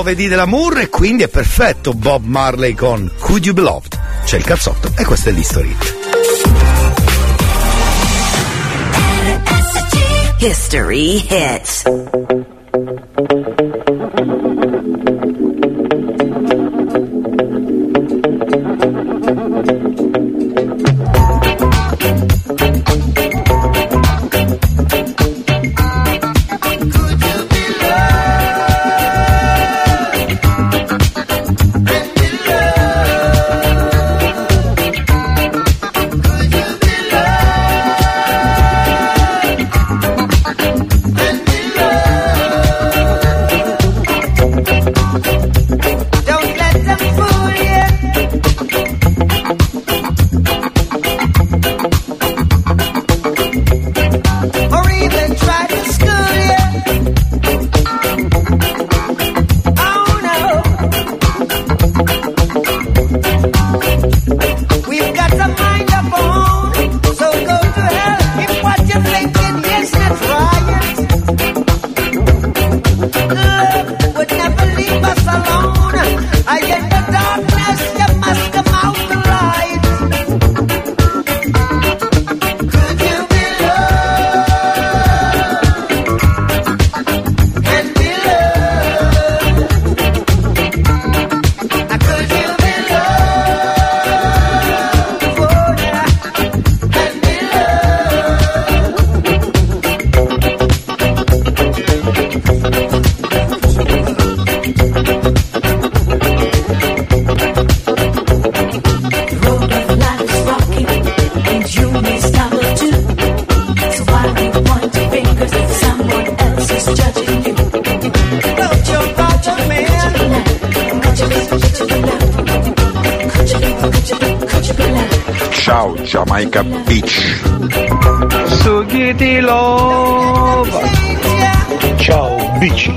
giovedì dell'amour e quindi è perfetto Bob Marley con Could You Be Loved. C'è il cazzotto e questo è l'History. History hits.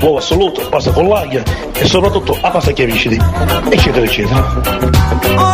Buon assoluto, pasta con l'aglio e soprattutto a pasta chiavicidi, eccetera, eccetera.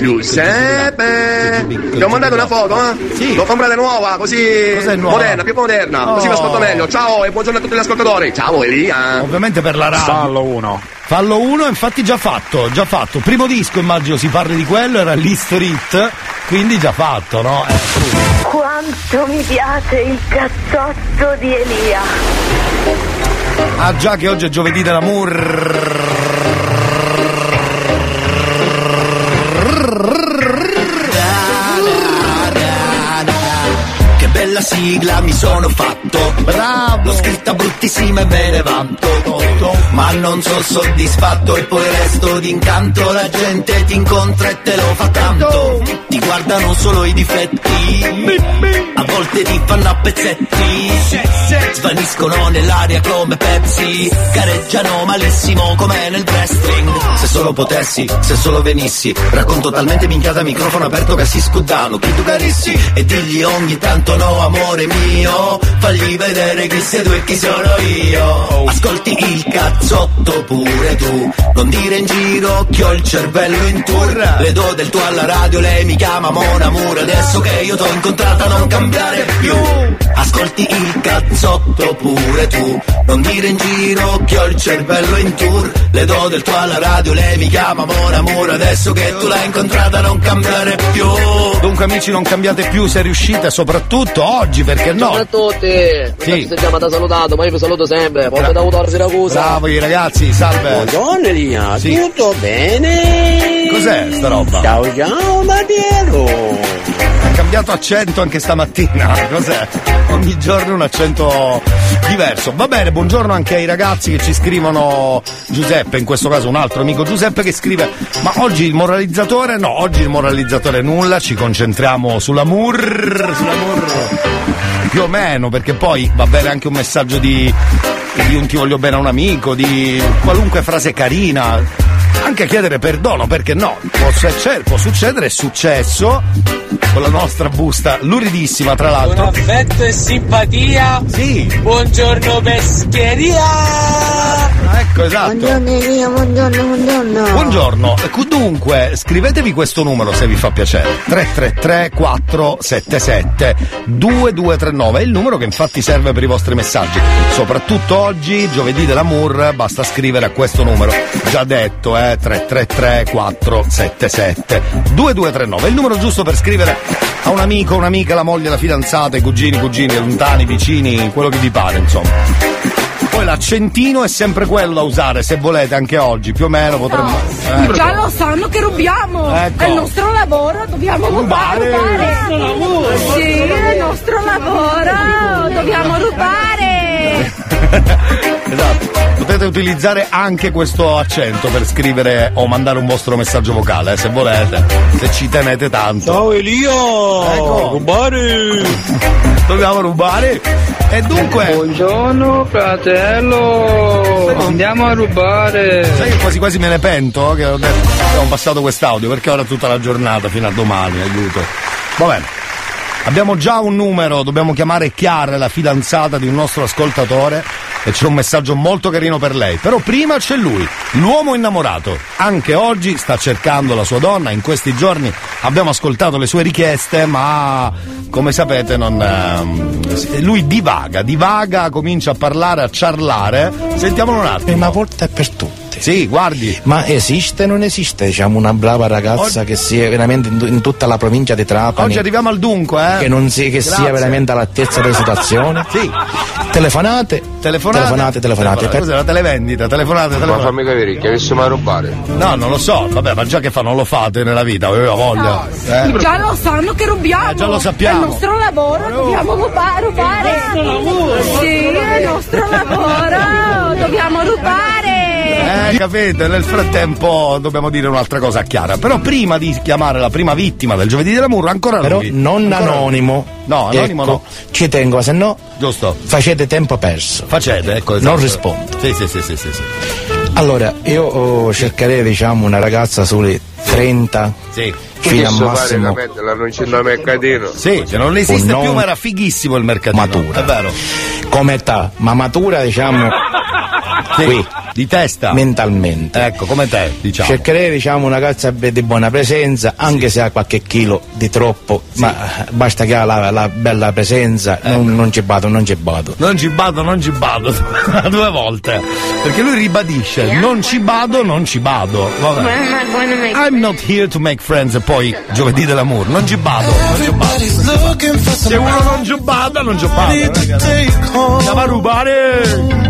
Da Giuseppe. Ti ho mandato una foto, eh? Sì. L'ho comprata nuova, così Cos'è nuova? moderna, più moderna, così mi Oh. ascolto meglio. Ciao e buongiorno a tutti gli ascoltatori. Ciao Elia. Ovviamente per la radio. Fallo uno. Fallo uno, infatti già fatto, già fatto. Primo disco, immagino si parli di quello, era Hit, quindi già fatto, no? Eh, Quanto mi piace il cazzotto di Elia. Ah già che oggi è giovedì dell'amour. Sigla mi sono fatto. Bravo. L'ho scritta bruttissima e me ne vanto. Ma non sono soddisfatto e poi resto d'incanto La gente ti incontra e te lo fa tanto. Ti guardano solo i difetti Volte ti fanno a pezzetti. Svaniscono nell'aria come Pepsi. Gareggiano malissimo come nel wrestling. Se solo potessi, se solo venissi Racconto talmente minchiata microfono aperto che si scudano Chi tu carissi? E digli ogni tanto no amore mio Fagli vedere chi sei tu e chi sono io. Ascolti il cazzotto pure tu. Non dire in giro che ho il cervello in tour. Le do del tuo alla radio, lei mi chiama Mon Amour Adesso che io t'ho incontrata non cambiare più Ascolti il cazzotto pure tu Non dire in giro che ho il cervello in tour Le do del tuo alla radio, lei mi chiama Mon Amour Adesso che tu l'hai incontrata non cambiare più Dunque amici non cambiate più se riuscite, soprattutto oggi perché no? Ciao a tutti! Sì. Sì. Siamo da salutato, ma io vi saluto sempre. Porto da Udor Siracusa. Bravi ragazzi, salve. Buongiorno Elia, Sì. tutto bene? Cos'è sta roba? Ciao ciao Mattiero! Cambiato accento anche stamattina. Cos'è? Ogni giorno un accento diverso. Va bene, buongiorno anche ai ragazzi che ci scrivono Giuseppe, in questo caso un altro amico Giuseppe che scrive "Ma oggi il moralizzatore? No, oggi il moralizzatore nulla, ci concentriamo sull'amour, sull'amour più o meno, perché poi va bene anche un messaggio di di un ti voglio bene a un amico, di qualunque frase carina, anche chiedere perdono, perché no? Può, succe- può succedere, è successo con la nostra busta luridissima, tra l'altro. affetto e simpatia. Sì. Buongiorno pescheria. Ecco, esatto. Buongiorno Elia, buongiorno, buongiorno. Buongiorno, dunque scrivetevi questo numero se vi fa piacere 333 477 2239 è il numero che infatti serve per i vostri messaggi soprattutto oggi, giovedì dell'amour basta scrivere a questo numero già detto eh 333 477 2239 è il numero giusto per scrivere a un amico, un'amica, la moglie, la fidanzata, i cugini, cugini, lontani, vicini, quello che vi pare insomma poi l'accentino è sempre quello da usare, se volete, anche oggi, più o meno potremmo. eh. Già lo sanno che rubiamo! Ecco. È il nostro lavoro, dobbiamo rubare! Rubare. rubare. Sì, è il nostro lavoro, dobbiamo rubare! esatto. Potete utilizzare anche questo accento per scrivere o mandare un vostro messaggio vocale, eh, se volete, se ci tenete tanto. Ciao Elia! Ecco. Rubare! Dobbiamo rubare. E dunque. Buongiorno fratello, andiamo a rubare. Sai che quasi quasi me ne pento che ho detto abbiamo passato quest'audio perché ora tutta la giornata fino a domani, aiuto. Va bene. Abbiamo già un numero, dobbiamo chiamare Chiara, la fidanzata di un nostro ascoltatore e c'è un messaggio molto carino per lei. Però prima c'è lui, l'uomo innamorato. Anche oggi sta cercando la sua donna, in questi giorni abbiamo ascoltato le sue richieste, ma come sapete non ehm, lui divaga, divaga, comincia a parlare, a ciarlare. Sentiamolo un attimo. Una volta è per tutte. Sì, guardi. Ma esiste o non esiste, diciamo, una brava ragazza Oggi- che sia veramente in, in tutta la provincia di Trapani? Oggi arriviamo al dunque, eh. Che, non si- che sia veramente all'altezza della situazione? Sì. Telefonate, Telefonate, telefonate, telefonate. Per- Cos'è la televendita? Telefonate, Ma telefonate. fammi capire, che avessimo a rubare. No, non lo so, vabbè, ma già che fa non lo fate nella vita, avevo voglia. Eh? Già lo sanno che rubiamo! Eh, già lo sappiamo. È il nostro lavoro, dobbiamo ruba- rubare! Sì, è il nostro lavoro, dobbiamo rubare! Eh, capite? Nel frattempo dobbiamo dire un'altra cosa a Chiara. Però prima di chiamare la prima vittima del giovedì dell'amore, ancora Però lui. non Ancora- anonimo. No, anonimo Ecco, no. Ci tengo, se no Giusto. facete tempo perso. Facete, ecco. Non esatto. rispondo. Sì, sì, sì, sì, sì. sì. Allora, io oh, cercherei, diciamo, una ragazza sulle 30 Sì. fino fare massimo non c'è mercatino. Sì, che non esiste Un più, non ma era fighissimo il mercatino. matura. È vero. come età, ma matura, diciamo, Sì, qui, Di testa. mentalmente. Ecco, come te, diciamo. Cercherei diciamo una ragazza be- di buona presenza, anche se ha qualche chilo di troppo, ma basta che ha la, la bella presenza, non, non ci bado, non ci bado. Non ci bado, non ci bado. Due volte. Perché lui ribadisce, non ci bado, non ci bado. Vabbè. I'm not here to make friends e poi giovedì dell'amore. Non ci bado, non ci bado. Se uno non ci bada, non ci bada. Andiamo a rubare.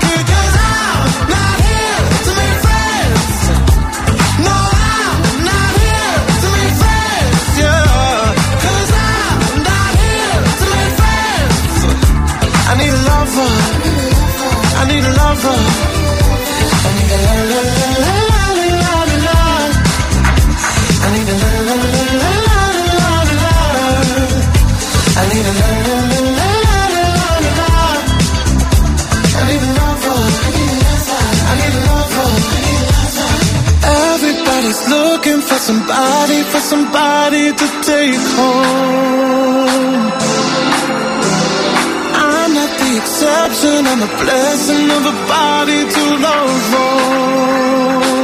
looking for somebody, for somebody to take home. corruption and the blessing of a body too low for.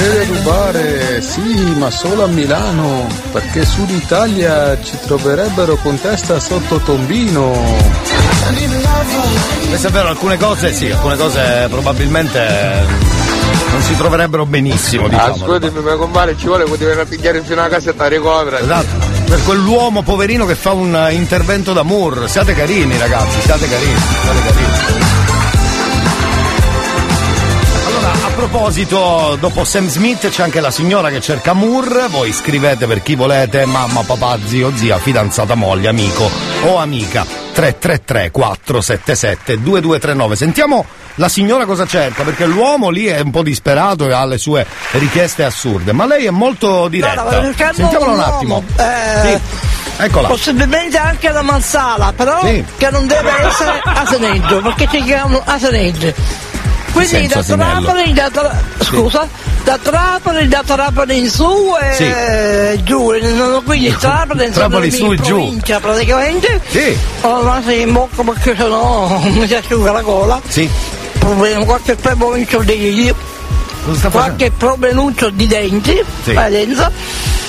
Dovere rubare, sì, ma solo a Milano, perché Sud Italia ci troverebbero con testa sotto tombino. Questo è vero, alcune cose sì, alcune cose probabilmente non si troverebbero benissimo, diciamo. Ascoltami, ma compare ci vuole poteva pigliare fino a casa e ti ricovera. Esatto. Per quell'uomo poverino che fa un eh, intervento da Moore. Siate carini, ragazzi, siate carini, siate carini. Proposito, dopo Sam Smith c'è anche la signora che cerca Moore. Voi scrivete per chi volete, mamma, papà, zio, zia, fidanzata, moglie, amico o amica. 333 477 2239. Sentiamo la signora cosa cerca, perché l'uomo lì è un po' disperato e ha le sue richieste assurde, ma lei è molto diretta. Guarda, Sentiamola un un attimo. eh, Sì. Eccola. Possibilmente anche la marsala, però Sì. che non deve essere aseneggio, perché ci chiamano aseneggi. Quindi da? Trapani, da Tra- scusa, da Trapani, da Trapani in su e Sì. giù, quindi Trapani, insomma, Trapani su e giù. praticamente. Sì. Ho la naso in bocca perché sennò mi si asciuga la gola. Sì. Problema, qualche problemuccio di qualche problemuccio di denti Sì.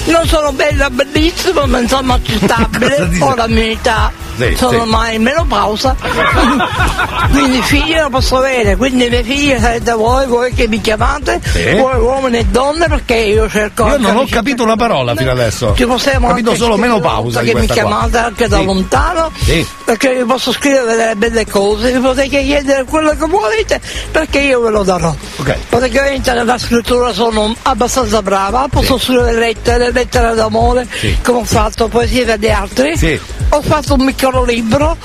Non sono bella, bellissima, ma insomma accettabile. Ho la mia età, Sì, sono sì. ormai in menopausa. quindi figli non posso avere, quindi le figlie sarete voi, voi che mi chiamate, Sì. voi uomini e donne, perché io cerco Io non ho capito una parola fino adesso. Ho capito solo menopausa che mi questa qua. chiamate anche da Sì. lontano perché vi posso scrivere delle belle cose vi potete chiedere quello che volete perché io ve lo darò Ok. praticamente nella scrittura sono abbastanza brava posso scrivere lettere lettere d'amore come ho fatto poesie degli altri ho fatto un piccolo libro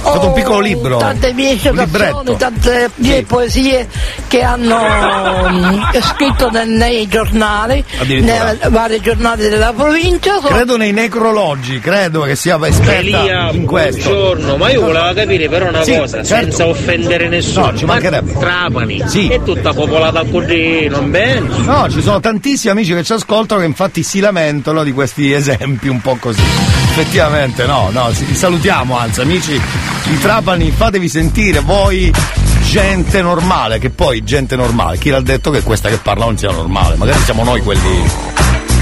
Ho fatto un piccolo libro, tante mie citazioni tante mie Sì. poesie che hanno mm, scritto nei, nei giornali nei vari giornali della provincia Credo nei necrologi, credo che sia esperta Elia, in questo. buongiorno, ma io volevo capire però una Sì, cosa, certo. senza offendere nessuno. No, ci ma mancherebbe. Trapani Sì. è tutta popolata così, non bene? No, ci sono tantissimi amici che ci ascoltano che infatti si lamentano di questi esempi un po' così. Effettivamente, no, no, vi salutiamo, anzi, amici di Trapani, fatevi sentire voi gente normale, che poi gente normale, chi l'ha detto che questa che parla non sia normale? Magari siamo noi quelli.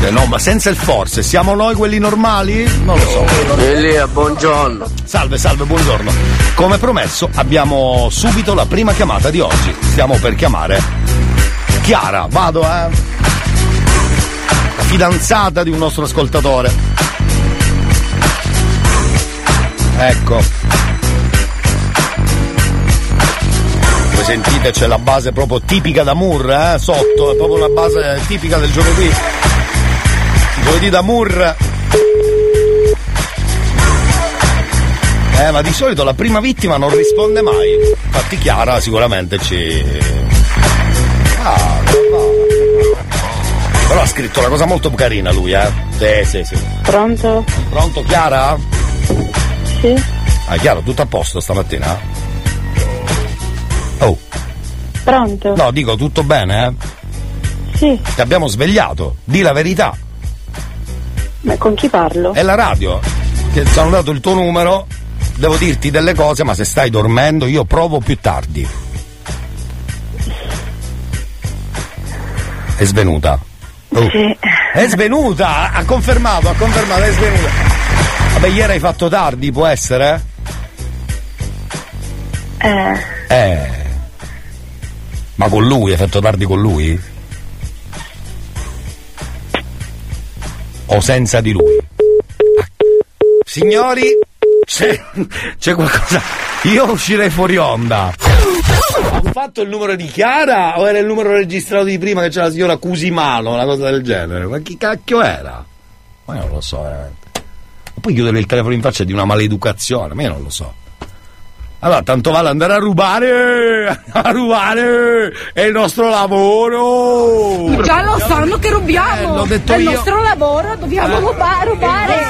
No, ma senza il forse, siamo noi quelli normali? Non lo so. Elia, buongiorno. Salve, salve, buongiorno. Come promesso, abbiamo subito la prima chiamata di oggi. Stiamo per chiamare Chiara. Vado, eh. La fidanzata di un nostro ascoltatore. Ecco. Come sentite c'è la base proprio tipica da Mur, eh? Sotto, è proprio una base tipica del giovedì. Giovedì da Mur. Eh, ma di solito la prima vittima non risponde mai. Infatti Chiara sicuramente ci. Ah, però ha scritto una cosa molto carina lui, eh. Sì, sì, sì. Pronto? Pronto Chiara? Sì. Ah, Chiara, tutto a posto stamattina? Oh. Pronto? No, dico tutto bene, eh? Sì. Ti abbiamo svegliato, di la verità. Ma con chi parlo? È la radio. Ti hanno dato il tuo numero, devo dirti delle cose, ma se stai dormendo io provo più tardi. È svenuta. Oh. Sì. È svenuta! Ha confermato, ha confermato, è svenuta. Vabbè, ieri hai fatto tardi, può essere? Eh. Eh. Ma con lui, hai fatto tardi con lui? O senza di lui? Ah. Signori, c'è, c'è qualcosa. Io uscirei fuori onda. Ho fatto il numero di Chiara o era il numero registrato di prima che c'era la signora Cusimano, una cosa del genere? Ma chi cacchio era? Ma io non lo so veramente. Ma poi chiudere il telefono in faccia è di una maleducazione, ma io non lo so. Allora, tanto vale andare a rubare! A rubare! È il nostro lavoro! Già lo sanno che rubiamo! l'ho detto è il io. nostro lavoro, dobbiamo ruba- rubare!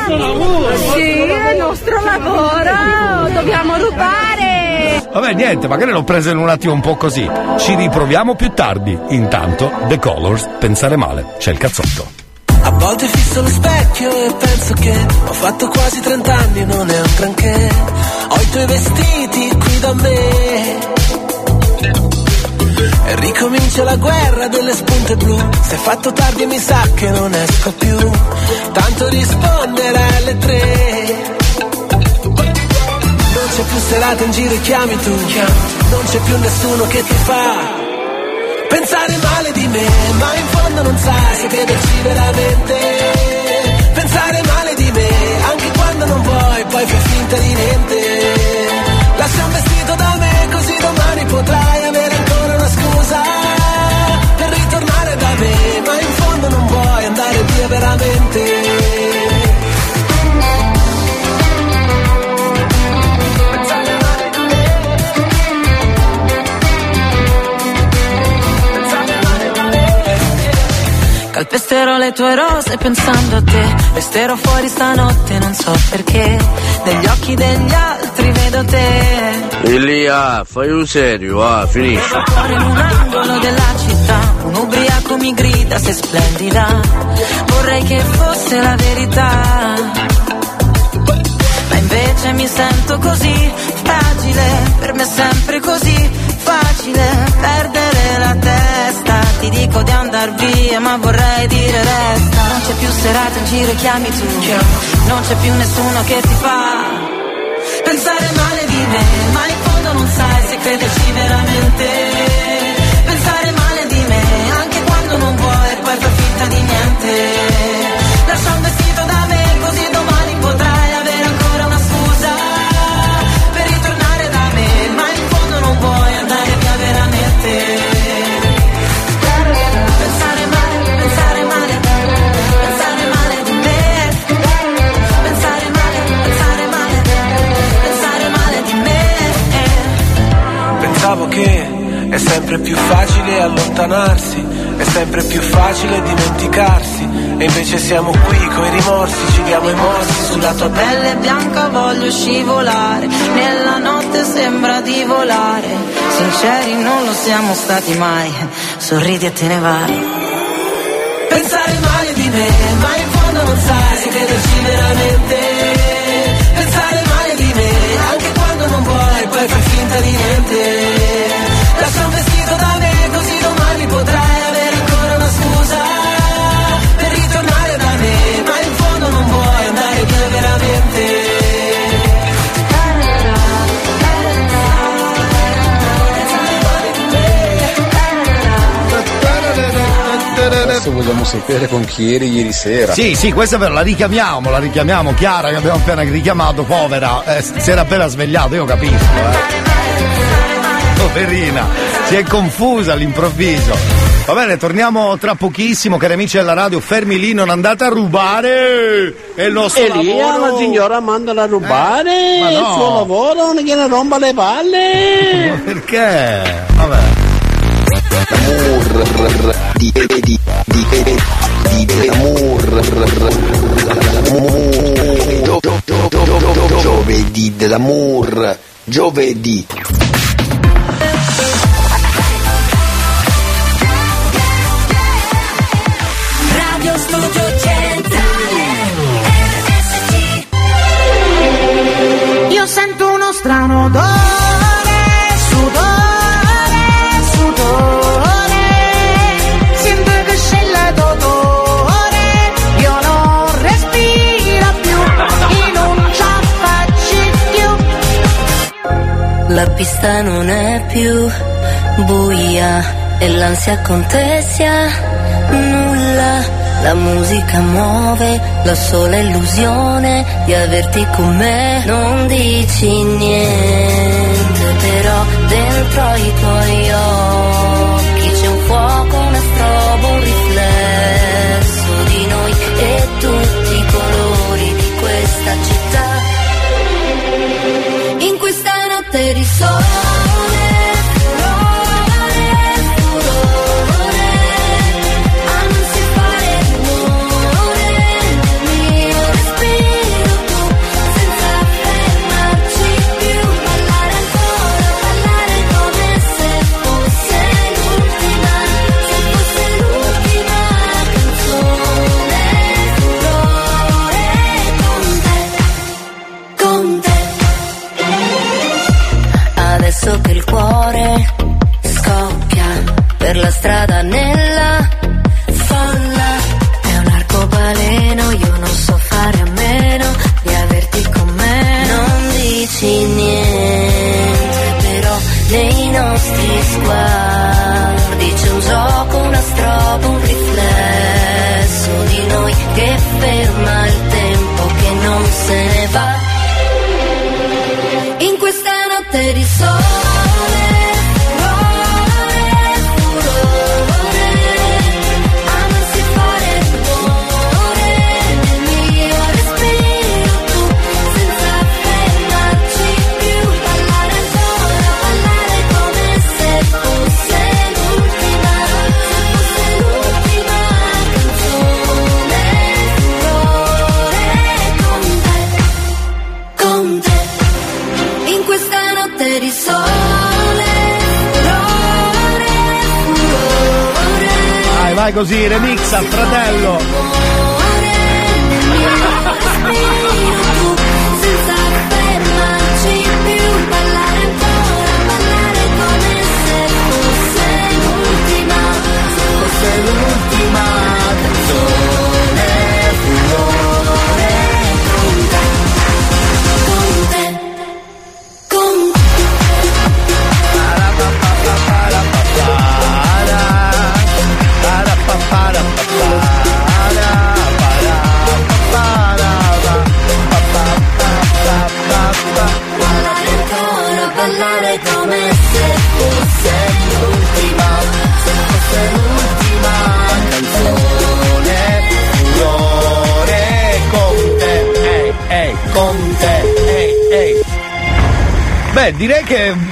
Sì, è il nostro lavoro, dobbiamo rubare! Vabbè, niente, magari l'ho presa in un attimo un po' così. Ci riproviamo più tardi. Intanto, The Colors, pensare male, c'è il cazzotto. A volte fisso lo specchio e penso che ho fatto quasi 30 anni, non è un granché. Ho i tuoi vestiti qui da me. E ricomincia la guerra delle spunte blu. Se è fatto tardi mi sa che non esco più. Tanto rispondere alle tre. Non c'è più serata in giro e chiami tu. Non c'è più nessuno che ti fa pensare male di me, ma in fondo non sai se crederci veramente. Pensare male di me, anche quando non vuoi, poi fai finta di niente. Lascia un vestito da me, così domani potrai avere ancora una scusa per ritornare da me, ma in fondo non vuoi andare via veramente. Calpesterò le tue rose pensando a te. Resterò fuori stanotte, non so perché. Negli occhi degli altri vedo te. Elia, fai un serio, ah, finisci. Fuori in un angolo della città Un ubriaco mi grida, sei splendida. Vorrei che fosse la verità. Ma invece mi sento così fragile Per me è sempre così facile Perdere la testa Ti dico di andar via ma vorrei dire resta. Non c'è più serata in giro e chiami tu. Non c'è più nessuno che ti fa Pensare male di me Ma in fondo non sai se crederci veramente scivolare, nella notte sembra di volare. Sinceri non lo siamo stati mai, sorridi e te ne vai. Pensare male di me, ma in fondo non sai se crederci veramente. Pensare male di me, anche quando non vuoi, poi fai finta di niente. Vogliamo sapere con chi eri ieri sera. Sì, sì, questa è vero, la richiamiamo, la richiamiamo. Chiara che abbiamo appena richiamato, povera, eh, si era appena svegliata, io capisco, eh. Poverina. Si è confusa all'improvviso. Va bene, torniamo tra pochissimo, cari amici della radio, fermi lì, non andate a rubare! È il nostro Elia, lavoro! la signora mandala a rubare Eh, ma no. il suo lavoro, non gliene rompa le palle. Ma perché? Vabbè. Di di di di di amor giovedì dell'amor giovedì Radio Studio Centrale Io sento uno strano odore, pista non è più buia e l'ansia contessa nulla. La musica muove la sola illusione di averti con me. Non dici niente, però dentro i tuoi occhi così, al fratello.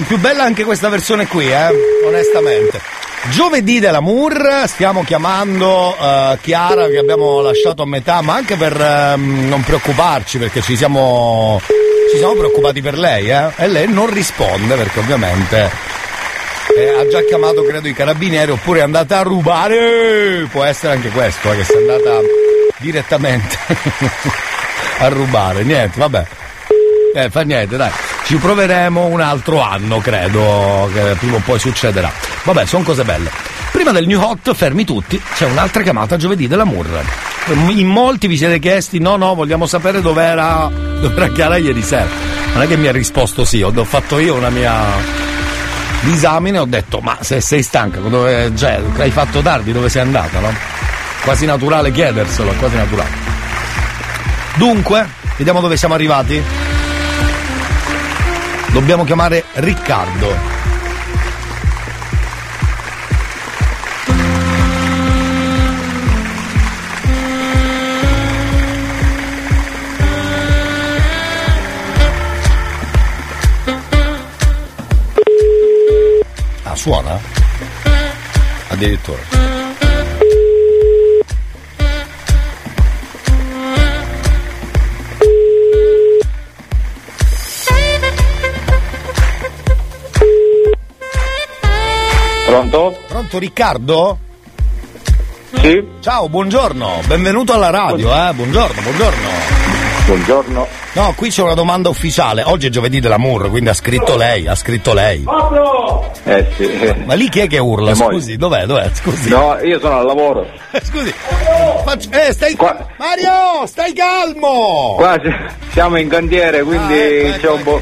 Più bella anche questa versione qui, eh, onestamente. Giovedì dell'Amour, stiamo chiamando eh, Chiara che abbiamo lasciato a metà, ma anche per ehm, non preoccuparci perché ci siamo, ci siamo preoccupati per lei, eh? E lei non risponde perché ovviamente eh, ha già chiamato credo i carabinieri oppure è andata a rubare può essere anche questo eh, che sia andata direttamente a rubare niente vabbè eh, fa niente dai ci proveremo un altro anno credo che prima o poi succederà. Vabbè sono cose belle. Prima del new hot fermi tutti c'è un'altra chiamata giovedì dell'amour in molti vi siete chiesti no no vogliamo sapere dov'era dov'era Chiara ieri sera. Non è che mi ha risposto sì ho fatto io una mia disamine ho detto ma se sei stanca dove, cioè, hai fatto tardi dove sei andata no? quasi naturale chiederselo quasi naturale. Dunque vediamo dove siamo arrivati Dobbiamo chiamare Riccardo. Ah, suona? Addirittura. Pronto? Pronto Riccardo? Sì. Ciao, buongiorno, benvenuto alla radio, eh? Buongiorno, buongiorno. Buongiorno. No, qui c'è una domanda ufficiale. Oggi è giovedì dell'amour, quindi ha scritto lei, ha scritto lei. Eh sì. Ma lì chi è che urla? Moglie. Scusi, dov'è? Dov'è? Scusi. No, io sono al lavoro. Scusi. Faccio- Eh, stai. Mario, stai calmo! Qua si- siamo in cantiere, quindi ecco, c'è un po'.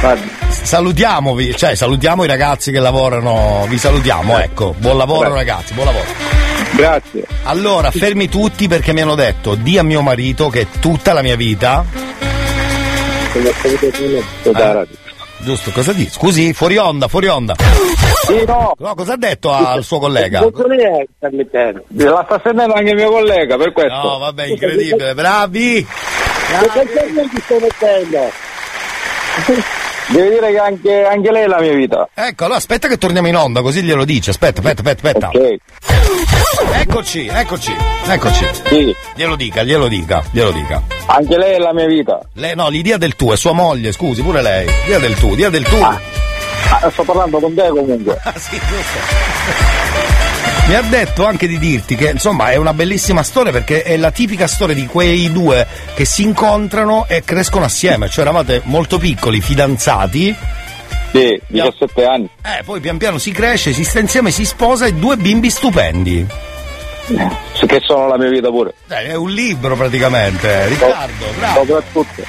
Guardi, Salutiamovi, cioè salutiamo i ragazzi che lavorano, vi salutiamo, ecco. Buon lavoro Grazie. ragazzi, buon lavoro. Grazie. Allora, fermi tutti perché mi hanno detto di a mio marito che tutta la mia vita. Eh, giusto, cosa dici? Scusi, fuori onda, fuori onda. Sì, no. No, cosa ha detto al suo collega? La sta sentendo anche il mio collega, per questo. No, vabbè, incredibile, bravi! Devi dire che anche, anche lei è la mia vita. Ecco, allora aspetta che torniamo in onda, così glielo dice. Aspetta, aspetta, aspetta, aspetta. Eccoci, eccoci, eccoci. Sì. Glielo dica, glielo dica, glielo dica. Anche lei è la mia vita. Lei, no, gli dia del tu, è sua moglie, scusi, pure lei. Dia del tu, dia del tu. Ah, sto parlando con te comunque. Ah, sì, giusto. Mi ha detto anche di dirti che insomma è una bellissima storia perché è la tipica storia di quei due che si incontrano e crescono assieme, cioè eravate molto piccoli, fidanzati. Sì, 17 anni. Eh, poi pian piano si cresce, si sta insieme, si sposa e due bimbi stupendi. Sì, Che sono la mia vita pure. Dai, è un libro praticamente, Riccardo, bravo. Soprattutto.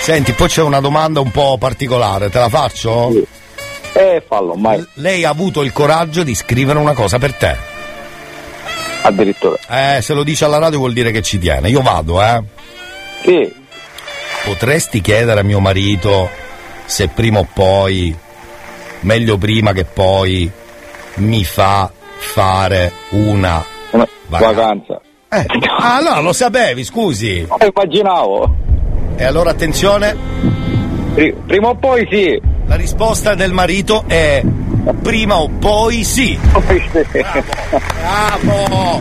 Senti, poi c'è una domanda un po' particolare, te la faccio? Eh, fallo, mai. Lei ha avuto il coraggio di scrivere una cosa per te. Addirittura. Eh, se lo dice alla radio vuol dire che ci tiene. Io vado, eh. Sì. Potresti chiedere a mio marito se prima o poi, meglio prima che poi, mi fa fare una vacanza. Eh, ah, allora lo sapevi, scusi. Lo immaginavo. E allora attenzione. prima o poi sì. La risposta del marito è prima o poi sì. Bravo!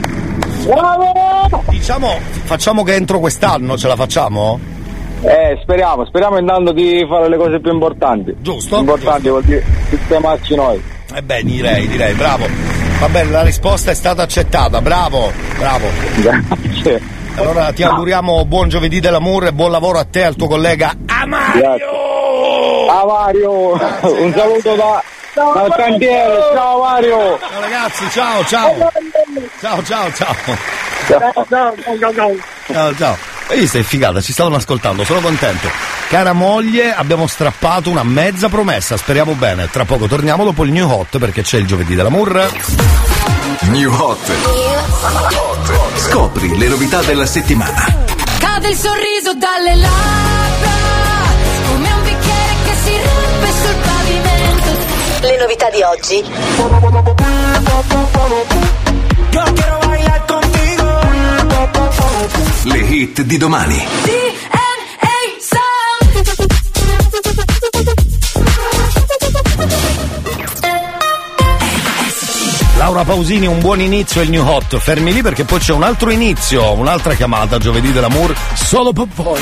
Bravo! Diciamo, facciamo che entro quest'anno ce la facciamo? Eh, speriamo, speriamo intanto di fare le cose più importanti. Giusto? Importanti vuol dire sistemarci noi. Eh beh, direi, direi, bravo. Va bene, la risposta è stata accettata, bravo, bravo. Grazie. Allora ti auguriamo buon giovedì dell'amore e buon lavoro a te e al tuo collega Amario! Ah Mario, un saluto da, dal cantiere, ciao Mario! Ciao ragazzi, ciao, ciao! Ciao, ciao, ciao! Ciao, ciao! Hai visto, è figata, ci stavano ascoltando, sono contento. Cara moglie, abbiamo strappato una mezza promessa, speriamo bene. Tra poco torniamo dopo il New Hot perché c'è il giovedì dell'amore. New Hot. Scopri le novità della settimana. Cade il sorriso dalle labbra, Le novità di oggi. Yo quiero bailar contigo. Le hit di domani. Laura Pausini, un buon inizio il New Hot. Fermi lì perché poi c'è un altro inizio, un'altra chiamata giovedì dell'amore solo per voi.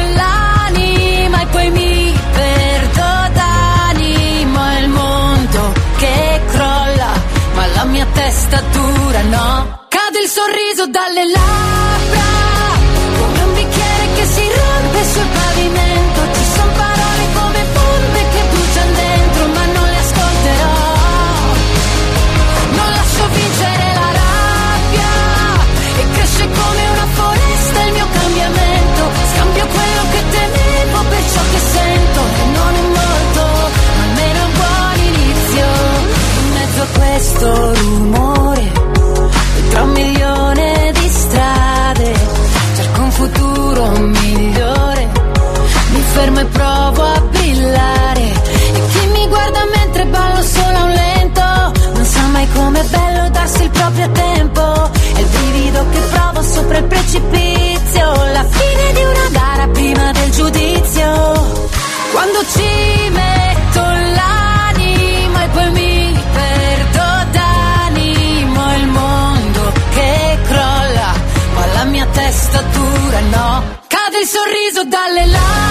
statura, no? Cade il sorriso dalle labbra, come un bicchiere che si rompe sul pavimento. Ci sono parole come bombe che bruciano dentro, ma non le ascolterò. Non lascio vincere la rabbia, e cresce come una foresta il mio cambiamento. Scambio quello che temevo per ciò che sento, e non è morto, almeno un buon inizio. In mezzo a questo rumore fermo e provo a brillare. E chi mi guarda mentre ballo solo a un lento Non sa mai com'è bello darsi il proprio tempo. È il brivido che provo sopra il precipizio La fine di una gara prima del giudizio. Quando ci metto l'anima e poi mi perdo d'animo Il mondo che crolla ma la mia testa dura no. Cade il sorriso dalle labbra.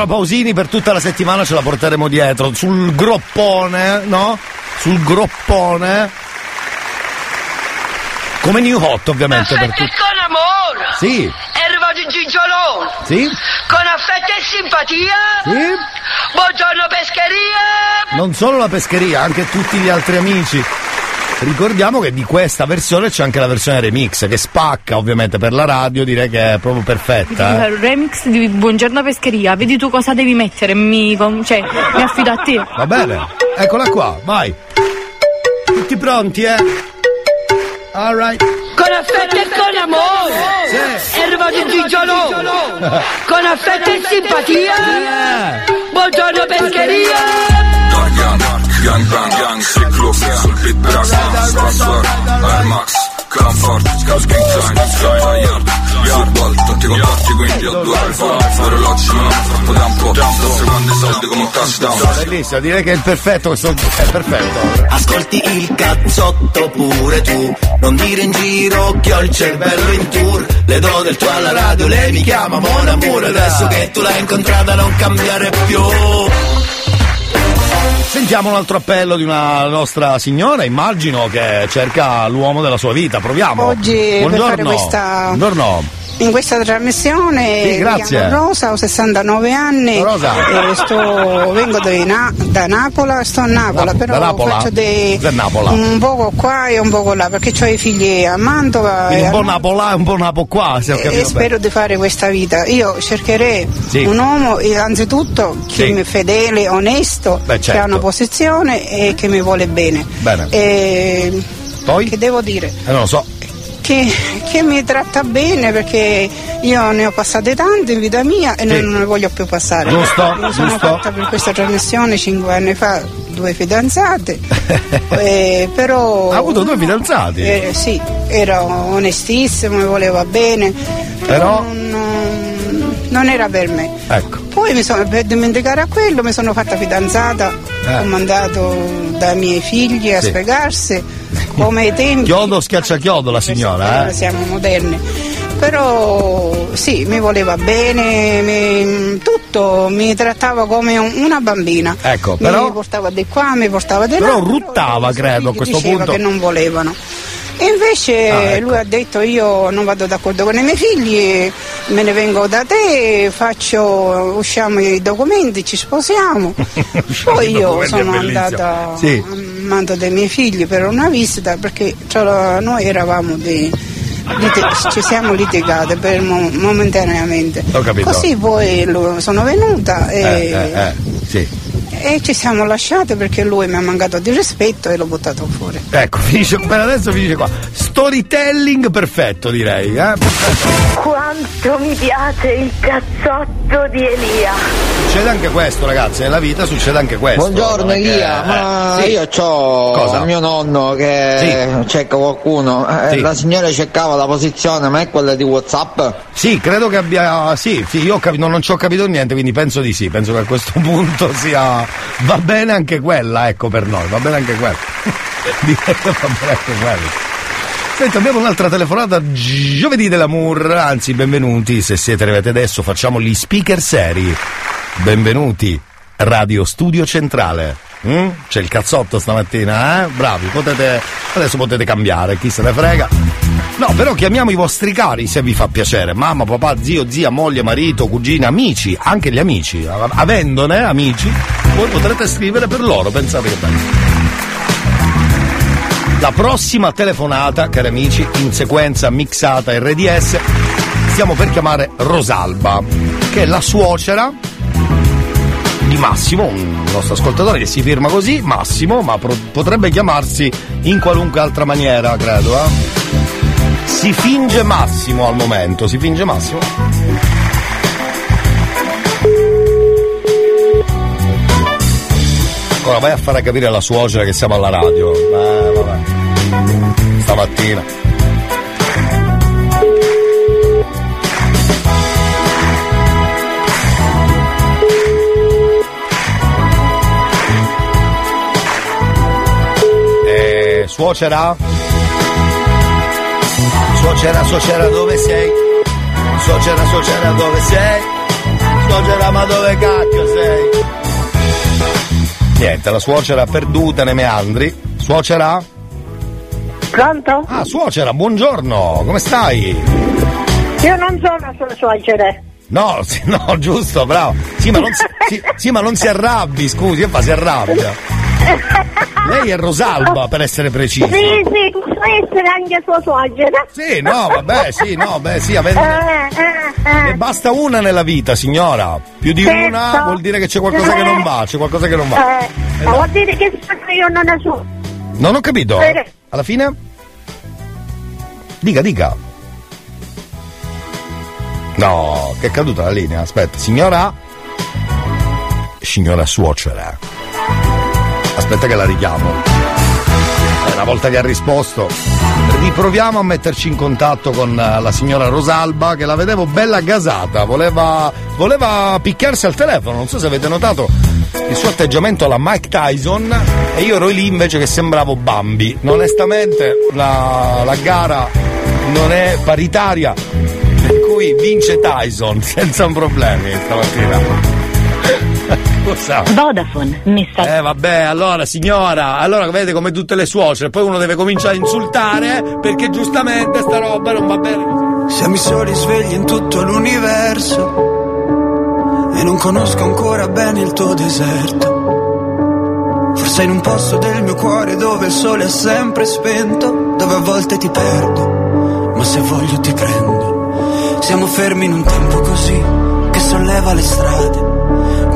Laura Pausini per tutta la settimana ce la porteremo dietro. Sul groppone, no? Sul groppone. Come New Hot, ovviamente. Per tutti. con amore. Sì. Arrivato il Gigiolone. Sì? Con affetto e simpatia. Sì. Buongiorno pescheria. Non solo la pescheria, anche tutti gli altri amici. Ricordiamo che di questa versione c'è anche la versione remix che spacca ovviamente per la radio, direi che è proprio perfetta. eh. Remix di Buongiorno Pescheria, vedi tu cosa devi mettere, mi, con- cioè, mi affido a te. Va bene? Eccola qua, vai. Tutti pronti, eh? Alright. Con affetto e con amore. È arrivato il Gigiolone. Con affetto e simpatia. Buongiorno pescheria. Young Bang, Sick Look, sul beat Brass, Password, Air Max, Comfort, Scout King Time, Sky, Yard, Football, tutti comporti quindi ho due iPhone, orologi non ho troppo tempo, sto seguendo i soldi come un touchdown. Bellissimo, direi che è il perfetto questo. È perfetto. Ascolti il cazzotto pure tu Non dire in giro che ho il cervello in tour Le do del tuo alla radio, lei mi chiama Mon Amour Adesso che tu l'hai incontrata non cambiare più Sentiamo un altro appello di una nostra signora, immagino che cerca l'uomo della sua vita. Proviamo. Oggi per Buongiorno. fare questa- Buongiorno. In questa trasmissione Sì, mi grazie. chiamo Rosa, ho 69 anni, Rosa. e sto- vengo Na- da Napola, sto a Napola, Da- però da Napola? faccio dei, Napola. un poco qua e un poco là, perché ho i figli a Mantova Quindi e, un po' Napolà e un po' Napo qua, se ho e capito spero di fare questa vita. Io cercherei Sì. un uomo eh, anzitutto che Sì. mi è fedele, onesto, Beh, che certo. ha una posizione e che mi vuole bene. Bene. E Poi? Che devo dire? Eh, non lo so. Che, che mi tratta bene perché io ne ho passate tante in vita mia e Sì. non ne voglio più passare. Giusto, Mi sono giusto. fatta per questa trasmissione cinque anni fa due fidanzate, eh, però... Ha avuto due fidanzati? Eh, sì, ero onestissimo, mi voleva bene, però, Però? non, non era per me. Ecco. Poi mi sono, per dimenticare a quello mi sono fatta fidanzata, Eh. ho mandato dai miei figli a Sì. spiegarsi come ai tempi. Chiodo schiaccia chiodo la signora, Ora eh? siamo moderni. Però sì, mi voleva bene, mi- tutto, mi trattava come un- una bambina. Ecco, Mi però- portava di qua, mi portava di là. Però ruttava, credo, a questo punto. che non volevano. E invece Ah, ecco. lui ha detto io non vado d'accordo con i miei figli, me ne vengo da te, faccio, usciamo i documenti, ci sposiamo. Poi io sono andata Sì. a mando dei miei figli per una visita perché cioè, noi eravamo liti- ci siamo litigate per mo- momentaneamente. Così poi sono venuta e, Eh, eh, eh, sì. E ci siamo lasciate perché lui mi ha mancato di rispetto e l'ho buttato fuori. Ecco, finisce, per adesso finisce qua. Storytelling perfetto, direi. Eh? Quanto mi piace il cazzotto di Elia. Succede anche questo, ragazzi, nella vita succede anche questo. Buongiorno che- Elia, eh, ma sì. io ho Cosa? mio nonno che cerca qualcuno, Eh, Sì. la signora cercava la posizione, ma è quella di Whatsapp? Sì, credo che abbia. Sì, sì, io ho capi- non, non ci ho capito niente, quindi penso di sì. Penso che a questo punto sia. Va bene anche quella, ecco per noi, va bene anche quella. Direi che va bene anche quella. Senti, abbiamo un'altra telefonata giovedì dell'amour, anzi benvenuti, se siete arrivati adesso facciamo gli speaker seri. Benvenuti, Radio Studio Centrale. Mm? C'è il cazzotto stamattina, eh? Bravi, potete. Adesso potete cambiare, chi se ne frega. No, però chiamiamo i vostri cari se vi fa piacere. Mamma, papà, zio, zia, moglie, marito, cugina, amici, anche gli amici. Avendone amici, voi potrete scrivere per loro, pensate che bello. La prossima telefonata, cari amici, in sequenza mixata RDS, stiamo per chiamare Rosalba, che è la suocera di Massimo, un nostro ascoltatore che si firma così, Massimo, ma pro- potrebbe chiamarsi in qualunque altra maniera, credo, eh? Si finge Massimo al momento, si finge Massimo. Ora vai a fare capire alla suocera che siamo alla radio. Eh, vabbè. Stamattina. Eh, suocera? Suocera, suocera, dove sei? Suocera, suocera, dove sei? Suocera, ma dove cacchio sei? Niente, la suocera perduta nei meandri. Suocera? Pronto? Ah, suocera, buongiorno, come stai? Io non sono sua suocera. No, sì, no, giusto, bravo. Sì, ma non si, sì, sì, ma non si arrabbi, scusi, che fa? Si arrabbia. Lei è Rosalba, per essere precisi. Sì, sì, posso essere anche sua suocera. Sì, no, vabbè, sì, no, beh, sì, avendo... Eh, eh, eh. Ne basta una nella vita, signora. Più di Certo. una vuol dire che c'è qualcosa che non va, c'è qualcosa che non va. Eh, ma vuol dire che io non la so. Non ho capito. Eh. Alla fine? Dica, dica. No, che è caduta la linea. Aspetta, signora? Signora suocera. Aspetta che la richiamo. Eh, Una volta che ha risposto, riproviamo a metterci in contatto con eh, la signora Rosalba che la vedevo bella gasata, voleva, voleva picchiarsi al telefono, non so se avete notato il suo atteggiamento alla Mike Tyson e io ero lì invece che sembravo Bambi. Onestamente la, la gara non è paritaria, per cui vince Tyson senza problemi stamattina. Cosa? Vodafone, messaggio. Eh vabbè, allora signora, allora vedete come tutte le suocere, poi uno deve cominciare a insultare perché giustamente sta roba non va bene. Siamo i soli svegli in tutto l'universo e non conosco ancora bene il tuo deserto. Forse in un posto del mio cuore dove il sole è sempre spento, dove a volte ti perdo, ma se voglio ti prendo. Siamo fermi in un tempo così che solleva le strade,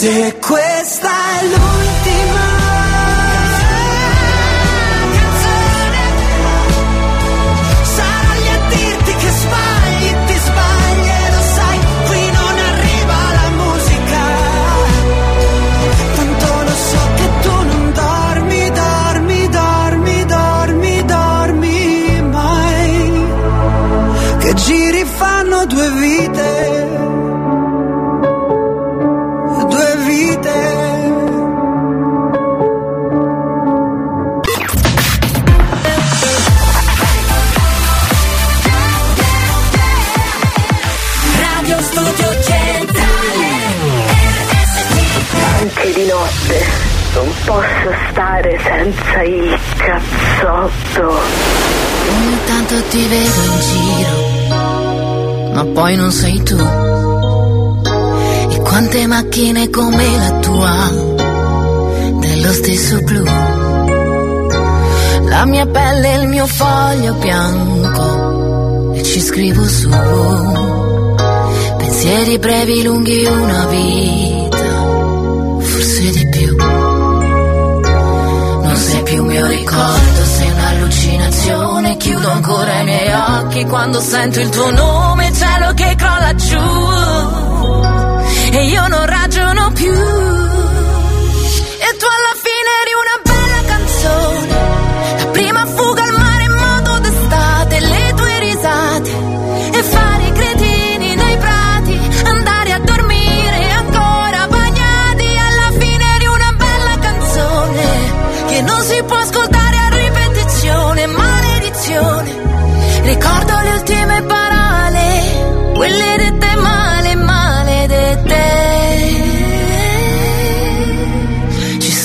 Se foglio bianco, e ci scrivo su. Pensieri brevi, lunghi, una vita, forse di più. Non sei più mio ricordo, sei un'allucinazione. Chiudo ancora i miei occhi quando sento il tuo nome, cielo che crolla giù. E io non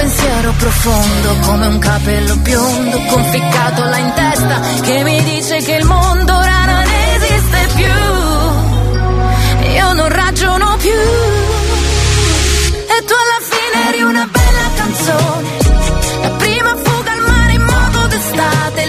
Pensiero profondo come un capello biondo conficcato là in testa che mi dice che il mondo ora non esiste più. Io non ragiono più. E tu alla fine eri una bella canzone. La prima fuga al mare in modo d'estate,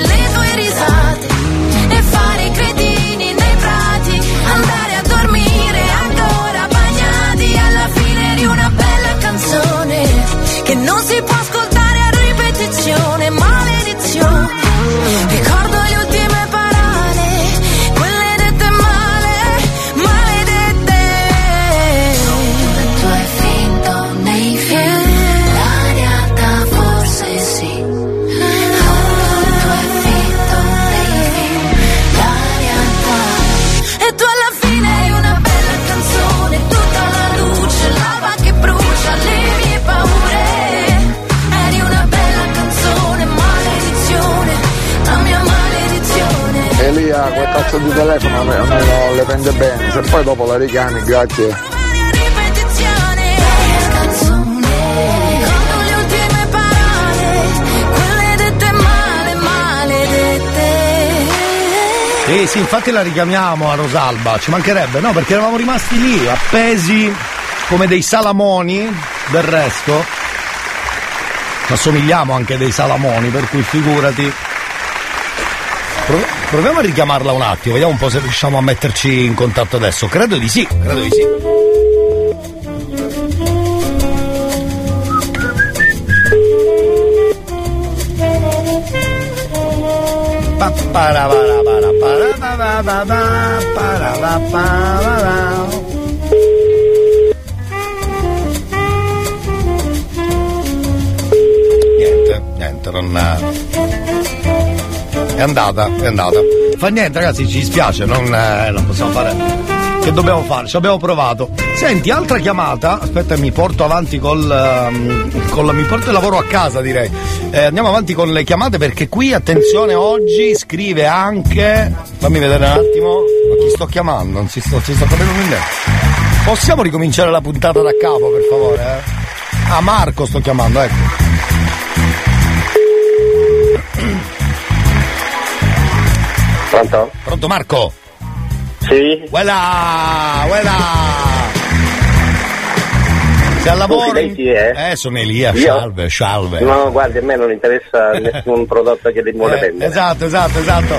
Elia, quel cazzo di telefono a me, a me non le prende bene, se poi dopo la richiami, grazie. Maledette. Sì, infatti la richiamiamo a Rosalba, ci mancherebbe, no? Perché eravamo rimasti lì, appesi come dei salamoni, del resto. Ci assomigliamo anche dei salamoni, per cui figurati. Prov- proviamo a richiamarla un attimo, vediamo un po' se riusciamo a metterci in contatto adesso. Credo di sì, credo di sì. Niente, niente, non. È andata, è andata. Fa niente, ragazzi, ci dispiace, non, eh, non possiamo fare. Che dobbiamo fare? Ci abbiamo provato. Senti, altra chiamata. Aspetta, mi porto avanti col. ehm, col- mi porto il lavoro a casa, direi. Eh, andiamo avanti con le chiamate perché qui, attenzione, oggi scrive anche. Fammi vedere un attimo. Ma chi sto chiamando? Non si sto, si sto capendo niente. Possiamo ricominciare la puntata da capo, per favore? eh? Ah, Marco sto chiamando, ecco. Pronto? Pronto Marco? Sì. Quella, quella. Sei al lavoro? Chi è? Eh, sono Elia, Io? salve, salve. No, guardi, a me non interessa nessun prodotto che lei vuole Eh, vendere. esatto, esatto, esatto.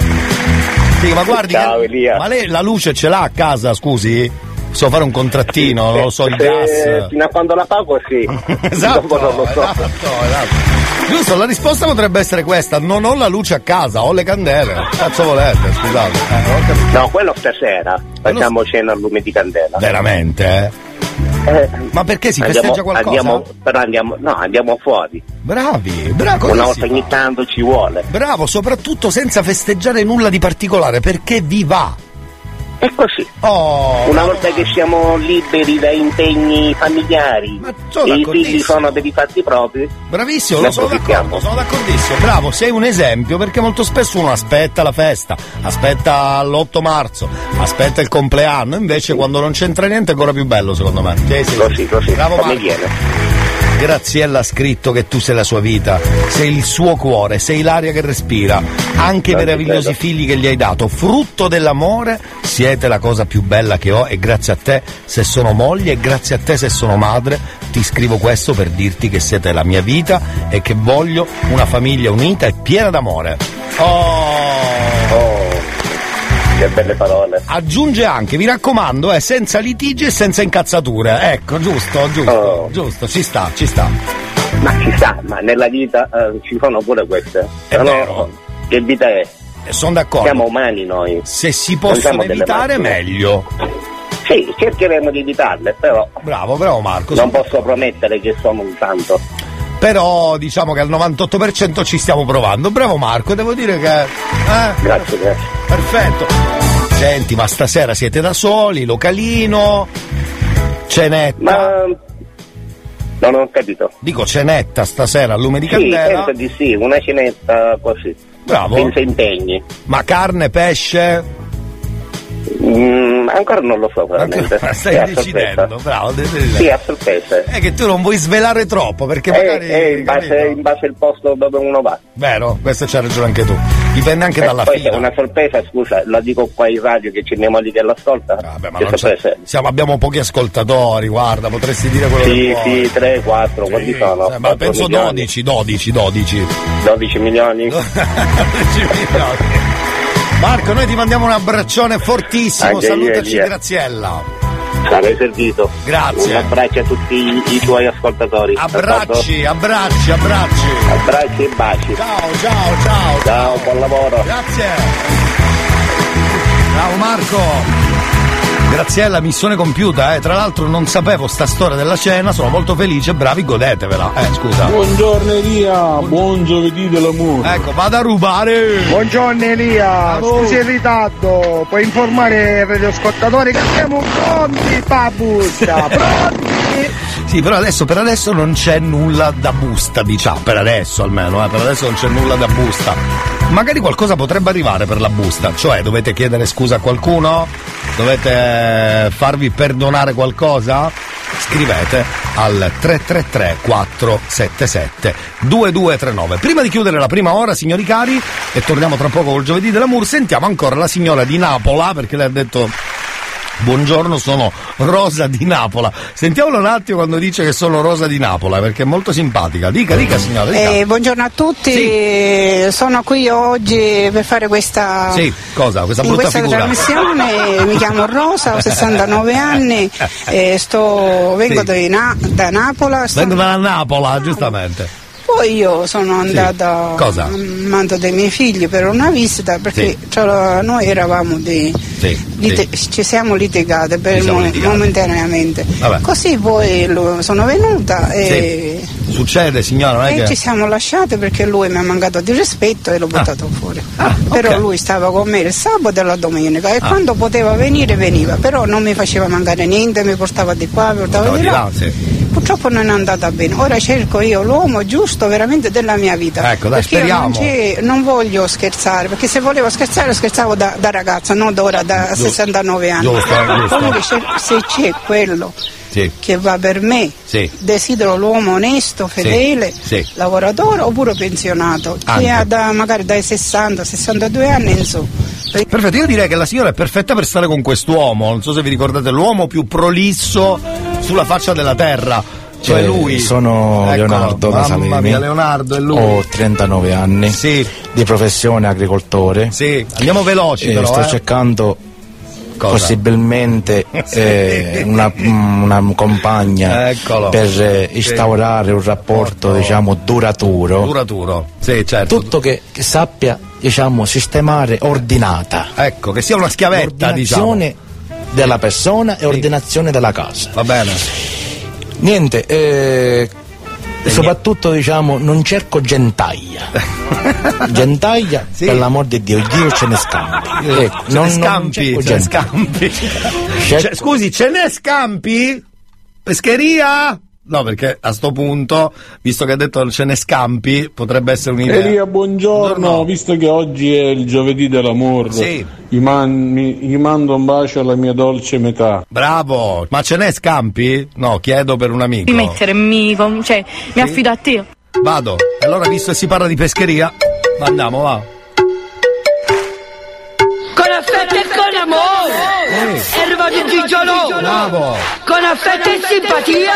Sì, ma guardi, Ciao, che- Elia. ma lei la luce ce l'ha a casa, scusi? So fare un contrattino, non lo so, il Se- gas. Fino a quando la pago, sì. Esatto, Dopo non lo so. esatto, esatto. Giusto, la risposta potrebbe essere questa: non ho la luce a casa, ho le candele. Cazzo volete, scusate. Eh. No, quello stasera. Facciamo cena a lume di candela. Veramente? eh? Eh, Ma perché si andiamo- festeggia qualcosa? Andiamo, però andiamo, no, andiamo fuori. Bravi, bravo. Una volta ogni tanto ci vuole. Bravo, soprattutto senza festeggiare nulla di particolare, perché vi va. È così. Oh, Una volta che siamo liberi da impegni familiari e i figli sono per i fatti propri, Bravissimo, sono d'accordo, sono d'accordissimo. Bravo, sei un esempio perché molto spesso uno aspetta la festa, aspetta l'8 marzo, aspetta il compleanno, invece quando non c'entra niente è ancora più bello secondo me. Sì, sì. Così, così, Bravo come Marco. viene. Graziella ha scritto che tu sei la sua vita, sei il suo cuore, sei l'aria che respira, anche i meravigliosi credo. figli che gli hai dato, frutto dell'amore, siete la cosa più bella che ho e grazie a te se sono moglie e grazie a te se sono madre, ti scrivo questo per dirti che siete la mia vita e che voglio una famiglia unita e piena d'amore. Oh! Che belle parole. Aggiunge anche, vi raccomando, eh, senza litigi e senza incazzature. Ecco, giusto, giusto, Oh. giusto, ci sta, ci sta. Ma ci sta, ma nella vita eh, ci sono pure queste. È No, vero. Che vita è? Sono d'accordo. Siamo umani noi. Se si possono evitare, meglio. Sì, cercheremo di evitarle, però Bravo, bravo Marco. non posso promettere che sono un santo. Però diciamo che al 98% ci stiamo provando. Bravo Marco, devo dire che. Eh, Grazie, grazie. perfetto. Senti, ma stasera siete da soli, localino, cenetta. Ma non ho capito. Dico cenetta stasera a lume di Sì, candela. penso di sì, una cenetta così. Bravo. Senza impegni. Ma carne, pesce? Mm, ancora non lo so veramente. Stai È a decidendo, bravo. Sì, a sorpresa. È che tu non vuoi svelare troppo perché Eh, magari. eh, in, base, in base al posto dove uno va. Vero, questo c'ha ragione anche tu. Dipende anche Eh, dalla poi fila. una sorpresa, scusa, la dico qua in radio che c'è mia moglie che l'ascolta. Vabbè, ma sorpresa è? siamo- abbiamo pochi ascoltatori, guarda, potresti dire quello Sì, che vuoi. sì, 3, 4, quanti sono? Eh, ma 4 penso milioni? 12, 12, 12. 12 milioni? 12 milioni. Marco, noi ti mandiamo un abbraccione fortissimo, Anche io, salutaci Elia. Graziella. Sarei servito. Grazie. Un abbraccio a tutti i, i tuoi ascoltatori. Abbracci, abbracci, abbracci. Abbracci e baci. Ciao, ciao, ciao. Ciao, buon lavoro. Grazie. Ciao Marco. Graziella, missione compiuta, eh. Tra l'altro non sapevo sta storia della cena, sono molto felice, bravi, godetevela. Eh, scusa. Buongiorno Elia, buon giovedì dell'amore. Ecco, vado a rubare. Buongiorno Elia, scusi il ritardo, puoi informare i radioascoltatori che siamo pronti pa busta, pronti? Sì, però adesso per adesso non c'è nulla da busta, diciamo, per adesso almeno, eh, per adesso non c'è nulla da busta. Magari qualcosa potrebbe arrivare per la busta, cioè dovete chiedere scusa a qualcuno? Dovete farvi perdonare qualcosa? Scrivete al 333 477 2239. Prima di chiudere la prima ora, signori cari, e torniamo tra poco col giovedì dell'amour, sentiamo ancora la signora di Napola, perché lei ha detto Buongiorno, sono Rosa di Napola. Sentiamolo un attimo quando dice che sono Rosa di Napola, perché è molto simpatica. Dica, dica signora, dica. Eh, buongiorno a tutti, sono qui oggi per fare questa, Sì, cosa? Questa questa trasmissione. Mi chiamo Rosa, ho 69 anni, eh, sto- vengo Sì. da, Na- da Napola. sto- Vengo da Napola, giustamente. Poi io sono andata Cosa? a mando dei miei figli per una visita perché Sì. cioè, noi eravamo di, Sì, lite- sì. ci siamo litigate per siamo mo- litigate. momentaneamente. Vabbè. Così poi sono venuta e, Succede, signora, non è e che. ci siamo lasciate perché lui mi ha mancato di rispetto e l'ho buttato fuori. Però Ah. ok. lui stava con me il sabato e la domenica e Ah. quando poteva venire veniva, però non mi faceva mancare niente, mi portava di qua, mi portava di di là. là, sì. Purtroppo non è andata bene. Ora cerco io l'uomo giusto veramente della mia vita. Ecco, dai, perché io non, speriamo. non voglio scherzare, perché se volevo scherzare scherzavo da, da ragazza, non da ora da Giusto. 69 anni. Giusto, eh, giusto. Comunque se c'è quello Sì, che va per me, sì. desidero l'uomo onesto, fedele, sì. lavoratore oppure pensionato, Anche. che ha da- magari dai 60, 62 anni in su. Perfetto, io direi che la signora è perfetta per stare con quest'uomo. Non so se vi ricordate, l'uomo più prolisso sulla faccia della terra. Cioè Eh, lui. Sono Eccolo, Leonardo Mamma Casalini. mia, Leonardo è lui. Ho 39 anni. Di professione agricoltore. Sì, andiamo veloci Eh, però. sto eh. cercando Cosa? possibilmente Sì. eh, una, una compagna Eccolo. per eh, Sì. instaurare un rapporto diciamo duraturo. Duraturo. Sì, certo. Tutto che, che sappia diciamo sistemare ordinata. Ecco, che sia una schiavetta, diciamo. Ordinazione della persona e ordinazione della casa. Va bene. Niente, eh, soprattutto diciamo non cerco gentaglia. gentaglia per l'amor di Dio, Dio ce ne scampi. Ecco, Ce non- ne non scampi, cerco ce ne scampi. Cioè, scusi, ce ne scampi? Pescheria? No, perché a sto punto, visto che ha detto ce ne scampi, potrebbe essere un'idea. Elia, buongiorno. Visto che oggi è il giovedì dell'amore, Sì. gli, man- mi- gli mando un bacio alla mia dolce metà. Bravo, ma ce n'è scampi? No, chiedo per un amico. Rimettere, mi, com- cioè, mi affido a te. Vado. Allora, visto che si parla di pescheria, andiamo, va. Con affetto e con amore. Arrivato il gigiolo. Bravo. Con affetto e simpatia.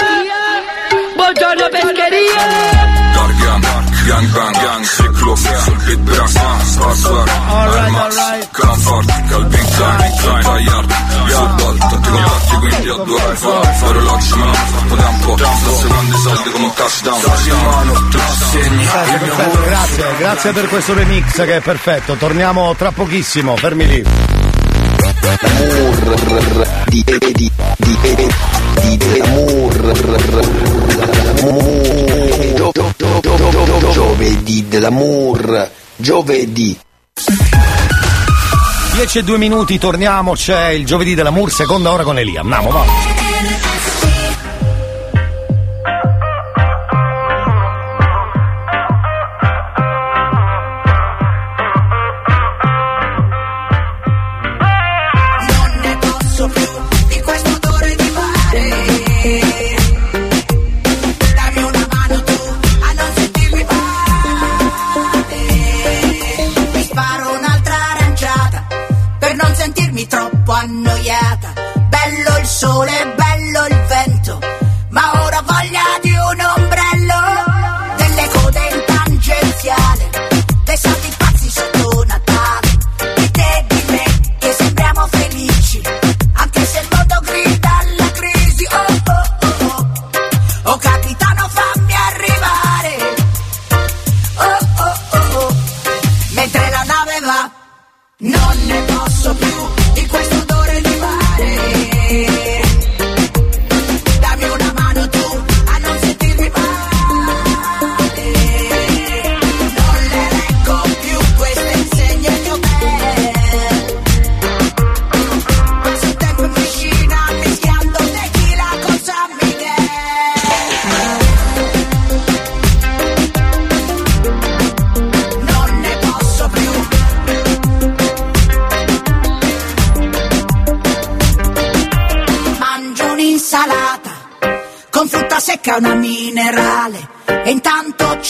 Buongiorno pescheria. Dargan, gang bang, gang, cyklos, sul beat brassa, spassar, Air Max, Comfort, Calvin Klein, Klein, Bayard, sul volta, ti contatti quindi ho due iPhone, orologio me l'hanno fatto tempo, sto seguendo i soldi come un touchdown, in mano, tu ci segni, grazie, grazie per questo remix che è perfetto. Torniamo tra pochissimo, fermi lì. Di di di di di dell'amor gio- gio- giovedì dell'amor giovedì 10 e 2 minuti, torniamo, c'è il giovedì della Mur, seconda ora con Elia. Andiamo, va. Annoiata. Bello il sole, bello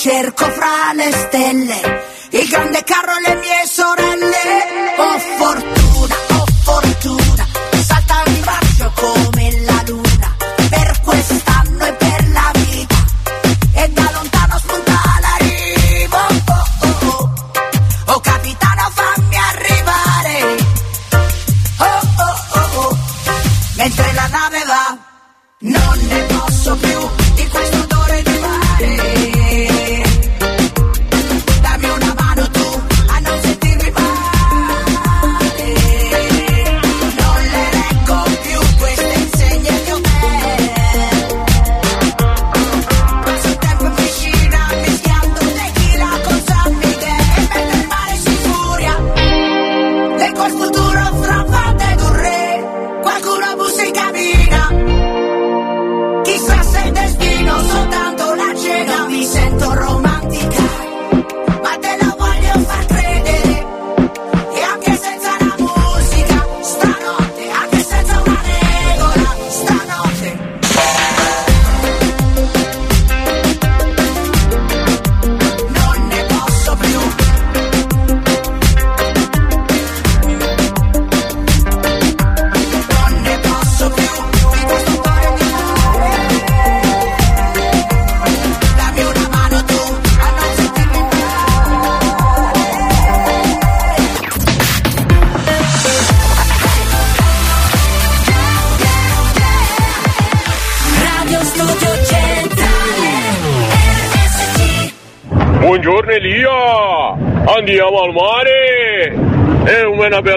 cerco fra le stelle il grande carro le mie sorelle.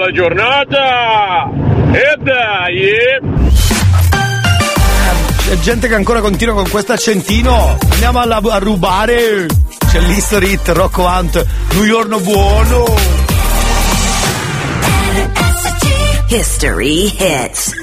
Bella giornata, e dai! C'è gente che ancora continua con questo accentino. Andiamo alla- a rubare. C'è l'History Hit, Rocco Hunt, New York buono. History hits.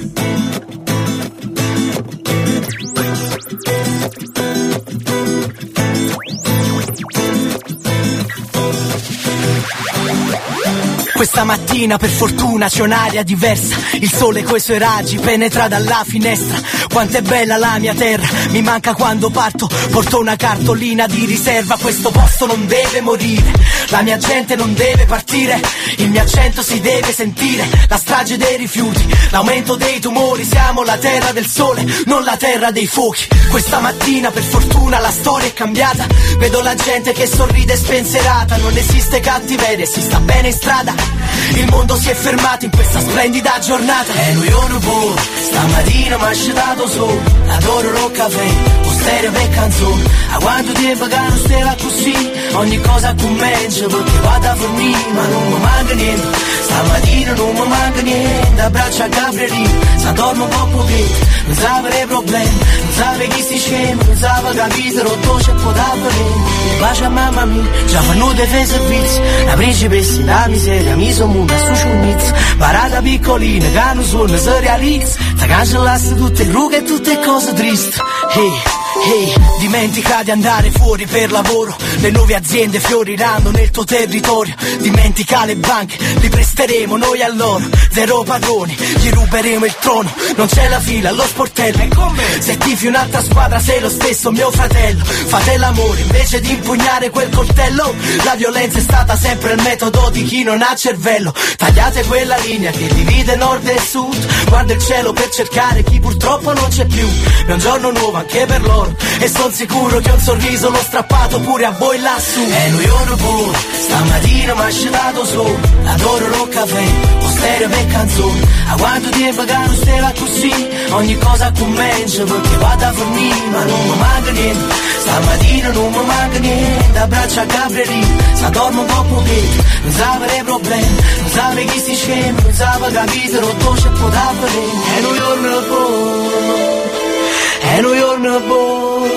Questa mattina per fortuna c'è un'aria diversa. Il sole coi suoi raggi penetra dalla finestra. Quanto è bella la mia terra Mi manca quando parto. Porto una cartolina di riserva Questo posto non deve morire La mia gente non deve partire Il mio accento si deve sentire. La strage dei rifiuti L'aumento dei tumori Siamo la terra del sole Non la terra dei fuochi. Questa mattina per fortuna la storia è cambiata. Vedo la gente che sorride spensierata Non esiste cattiveria Si sta bene in strada il mondo si è fermato in questa splendida giornata. E lui un po', stamattina mi ha asciutato su. Adoro lo caffè, o stereo per canzone. A quanto tempo che non stava così Ogni cosa commence perché vado a dormire Ma non mi manca niente. Stamattina non mi manca niente Abbraccio a Gabrielino Se dormo un po' pochetto Non sapere problemi. Non sapere chi si scema Non sapere capire rotto c'è può da Un bacio a mamma mia Già fanno dei fai servizi. La principessa la miseria Mi sono una su ciunnizza Parata piccolina Che non suona si realizza Ti cancellasse tutte le rughe e tutte cose tristi Hey Ehi, dimentica di andare fuori per lavoro. Le nuove aziende fioriranno nel tuo territorio. Dimentica le banche, li presteremo noi a loro. Zero padroni, gli ruberemo il trono. Non c'è la fila allo sportello. Se tifi un'altra squadra sei lo stesso mio fratello. Fate l'amore invece di impugnare quel coltello. La violenza è stata sempre il metodo di chi non ha cervello. Tagliate quella linea che divide nord e sud. Guarda il cielo per cercare chi purtroppo non c'è più. È un giorno nuovo anche per loro E son sicuro che un sorriso l'ho strappato pure a voi lassù. E lui ora pure Stamattina mi ha asciutato su. Adoro lo caffè O stereo per canzone A quanto che non stava così Ogni cosa comincia perché vado a dormire Ma non mi manca niente. Stamattina non mi manca niente Abbraccio a Gabrielino Se dormo un po' pochetto Non sapere i problemi. Non sapere chi si scema Non sapere capire rotto c'è può da vedere E lui ora pure e New York no boy.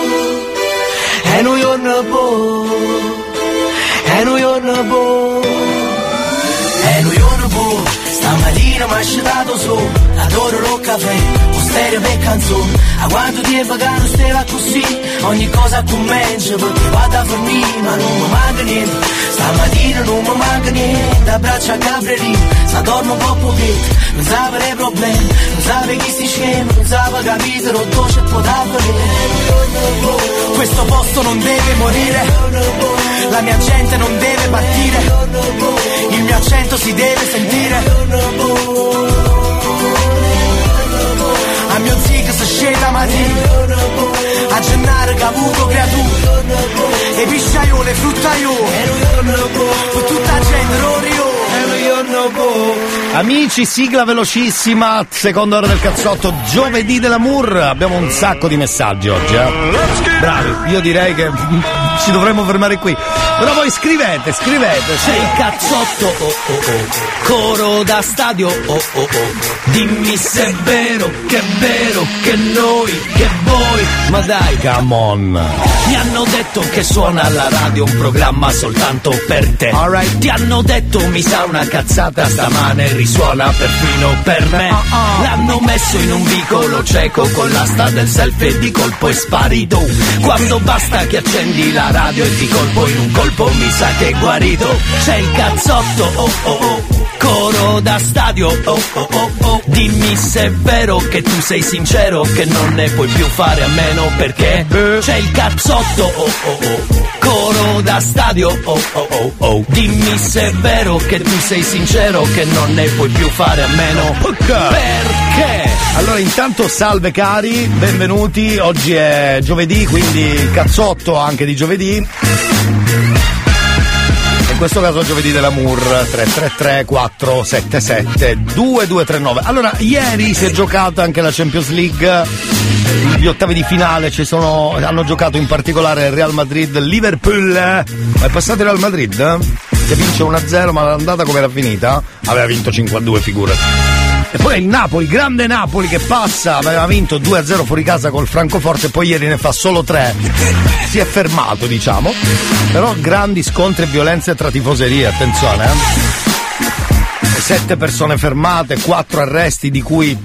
E New York no boy. E New York no boy. E New York no boy. Stamattina mi ha asciutato su. Adoro lo caffè O stereo per canzone A quanto tempo che non stava così Ogni cosa comincia perché vado a dormire Ma non mi manca niente. Stamattina non mi manca niente Abbraccio a Gabrielino. Se dormo un po' pochetto Non sapere problemi Non sapere chi si scema Non sapere capire rotto c'è può da vedere Questo posto non deve morire. La mia gente non deve partire. Il mio accento si deve sentire mio zig si scende mattina A gennaro che ha avuto creatura. E pisciaiole, fruttaiole. Per tutta gente, rorio. Amici, sigla velocissima, seconda ora del cazzotto, giovedì dell'amour. Abbiamo un sacco di messaggi oggi, eh. Bravi, io direi che ci dovremmo fermare qui. Però voi scrivete, scrivete. C'è il cazzotto, oh oh oh, coro da stadio, oh oh oh. Dimmi se è vero, che è vero, che noi, che voi. Ma dai, come on. Mi hanno detto che suona alla radio un programma soltanto per te. Ti hanno detto mi sa una cazzata stamane risuona perfino per me. L'hanno messo in un vicolo cieco con l'asta del selfie e di colpo è sparito. Quando basta che accendi la radio e di colpo in un colpo mi sa che è guarito. C'è il cazzotto, oh oh oh. Coro da stadio, oh oh oh oh. Dimmi se è vero che tu sei sincero Che non ne puoi più fare a meno perché C'è il cazzotto, oh oh oh. Coro da stadio, oh oh oh oh. Dimmi se è vero che tu sei sincero Che non ne puoi più fare a meno. Perché? Allora, intanto salve cari, benvenuti. Oggi è giovedì, quindi cazzotto anche di giovedì. Questo caso giovedì dell'Amour 333 477 2239. Allora, ieri si è giocata anche la Champions League. Gli ottavi di finale ci sono, hanno giocato in particolare Real Madrid Liverpool. Ma è passato il Real Madrid? Che vince 1-0, ma l'andata come era finita? Aveva vinto 5-2, figurati. E poi il Napoli, grande Napoli che passa, aveva vinto 2-0 fuori casa col Francoforte e poi ieri ne fa solo 3. Si è fermato, diciamo. Però grandi scontri e violenze tra tifoserie, attenzione, eh. Sette persone fermate, quattro arresti di cui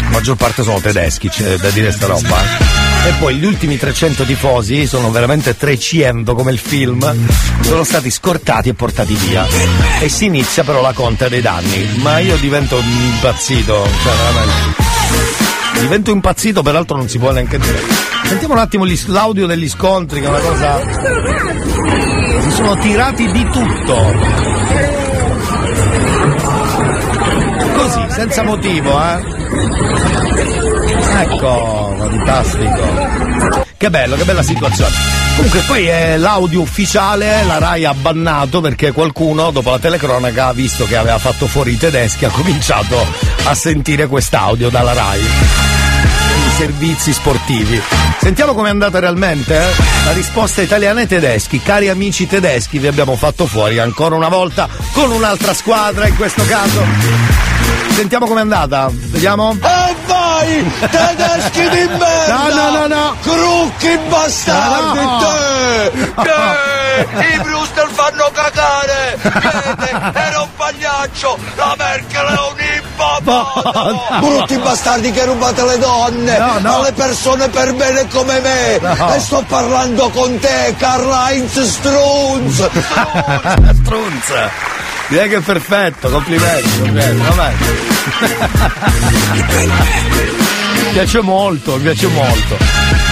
la maggior parte sono tedeschi, c'è da dire sta roba. eh. E poi gli ultimi 300 tifosi, sono veramente 300 come il film, sono stati scortati e portati via. E si inizia però la conta dei danni. Ma io divento impazzito, cioè veramente. Divento impazzito, peraltro non si può neanche dire. Sentiamo un attimo gli- l'audio degli scontri, che è una cosa. Si sono tirati di tutto. Così, senza motivo, eh. Ecco, fantastico. Che bello, che bella situazione. Comunque poi è l'audio ufficiale, la RAI ha bannato perché qualcuno dopo la telecronaca, visto che aveva fatto fuori i tedeschi, ha cominciato a sentire quest'audio dalla RAI. I servizi sportivi. Sentiamo com'è andata realmente? eh? La risposta italiana ai tedeschi. Cari amici tedeschi, vi abbiamo fatto fuori ancora una volta con un'altra squadra in questo caso. Sentiamo com'è andata. Vediamo. E vai, tedeschi di merda! No, no, no, no! Crucchi bastardi, No. te! Te! I Brewster fanno cagare! Viete, era un pagliaccio! La Merkel è un ippopotamo! Brutti bastardi che rubate le donne! No, no. Alle persone per bene come me! No. E sto parlando con te, Karl-Heinz Strunz! Strunz. Direi che è perfetto, complimenti, complimenti. Mi piace molto, mi piace molto.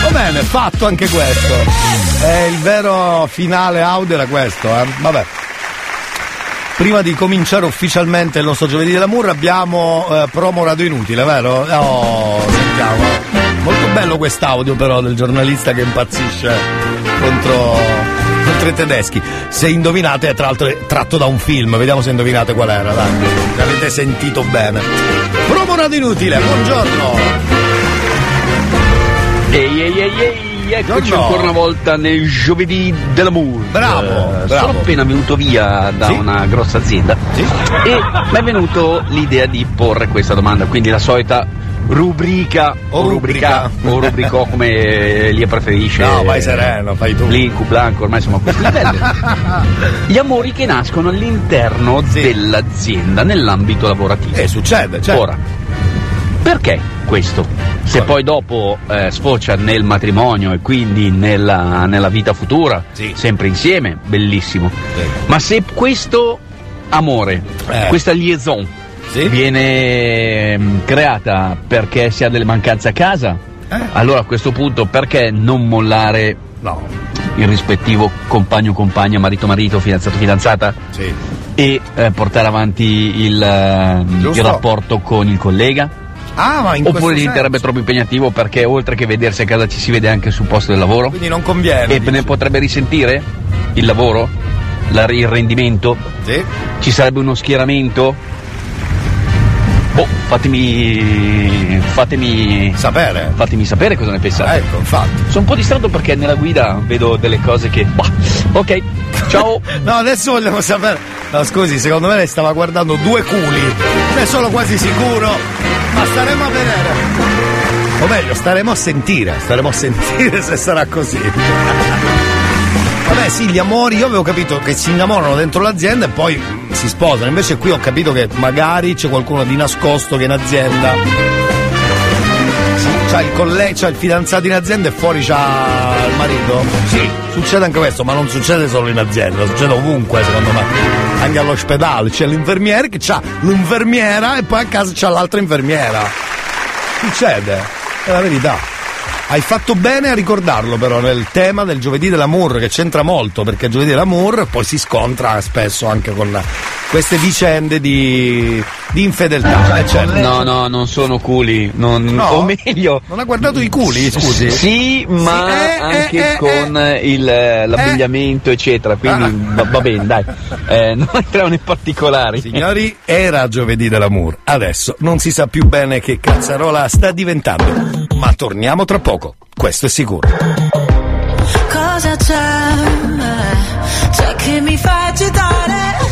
Va bene, fatto anche questo. Eh, il vero finale audio era questo, eh. Vabbè. Prima di cominciare ufficialmente il nostro giovedì dell'amour abbiamo eh, promo radio inutile, vero? Oh, sentiamo. Molto bello quest'audio però del giornalista che impazzisce contro, contro i tedeschi. Se indovinate, è tra l'altro è tratto da un film, vediamo se indovinate qual era, dai. Se avete sentito bene. Promo radio inutile, buongiorno! Ehi ehi ehi ehi, eccoci Buongiorno. ancora una volta nel giovedì dell'amour. Bravo, Eh, bravo. Sono appena venuto via da Sì. una grossa azienda e mi è venuto l'idea di porre questa domanda, quindi la solita rubrica O rubrica. o rubricò come li preferisce. No, vai sereno, fai tu. Blinco, Blanco, ormai siamo a questi livelli. Gli amori che nascono all'interno dell'azienda, nell'ambito lavorativo. Eh, succede, certo. Ora, perché questo? Se poi dopo eh, sfocia nel matrimonio e quindi nella, nella vita futura, sempre insieme, bellissimo. Ma se questo amore, Eh. questa liaison viene mm, creata perché si ha delle mancanze a casa, allora a questo punto perché non mollare il rispettivo compagno compagna, marito marito, fidanzato fidanzata? E eh, portare avanti il, eh, il rapporto con il collega? Ah, ma in Oppure diventerebbe troppo impegnativo perché oltre che vedersi a casa ci si vede anche sul posto del lavoro? Quindi non conviene. E ne potrebbe risentire il lavoro? La- il rendimento? Ci sarebbe uno schieramento? Boh, fatemi. fatemi. sapere. Fatemi sapere cosa ne pensate. Ecco, infatti. Sono un po' distratto perché nella guida vedo delle cose che. Bah, ok, ciao! No, adesso vogliamo sapere. No, scusi, secondo me lei stava guardando due culi. Ne sono quasi sicuro. Ma staremo a vedere. O meglio, staremo a sentire. Staremo a sentire se sarà così. Vabbè, sì, gli amori, io avevo capito che si innamorano dentro l'azienda e poi mm, si sposano. Invece qui ho capito che magari c'è qualcuno di nascosto che in azienda. C'ha il collega, c'ha il fidanzato in azienda e fuori c'ha il marito? Sì, succede anche questo, ma non succede solo in azienda, succede ovunque secondo me. Anche all'ospedale c'è l'infermiere che c'ha l'infermiera e poi a casa c'ha l'altra infermiera. Succede, è la verità. Hai fatto bene a ricordarlo però nel tema del giovedì dell'amour che c'entra molto perché giovedì dell'amour poi si scontra spesso anche con queste vicende di, di infedeltà. Eh, certo. No, no, non sono culi, non, No? o meglio. Non ha guardato i culi, scusi? Sì, ma Sì, eh, anche eh, con il, eh, l'abbigliamento, eccetera. Quindi Ah. va, va bene, dai. Eh, non entriamo nei particolari. Signori, era giovedì dell'amour. Adesso non si sa più bene che cazzarola sta diventando. Ma torniamo tra poco, questo è sicuro. Cosa c'è? C'è che mi fa agitare?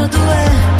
Cose sono due, due.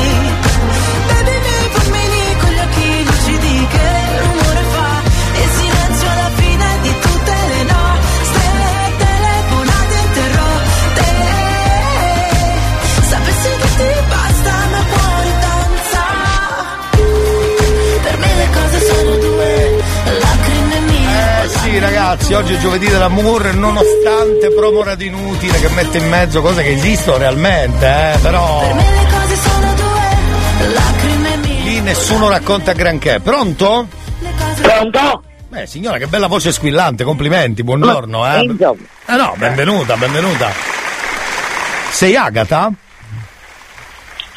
Sì ragazzi, oggi è giovedì dell'amour, nonostante promo radio inutile che mette in mezzo cose che esistono realmente, eh, però Per me le cose sono due, lacrime mie. lì nessuno racconta granché. Pronto? Pronto? Beh signora, che bella voce squillante, complimenti, buongiorno, eh. Eh no, benvenuta, benvenuta. Sei Agata?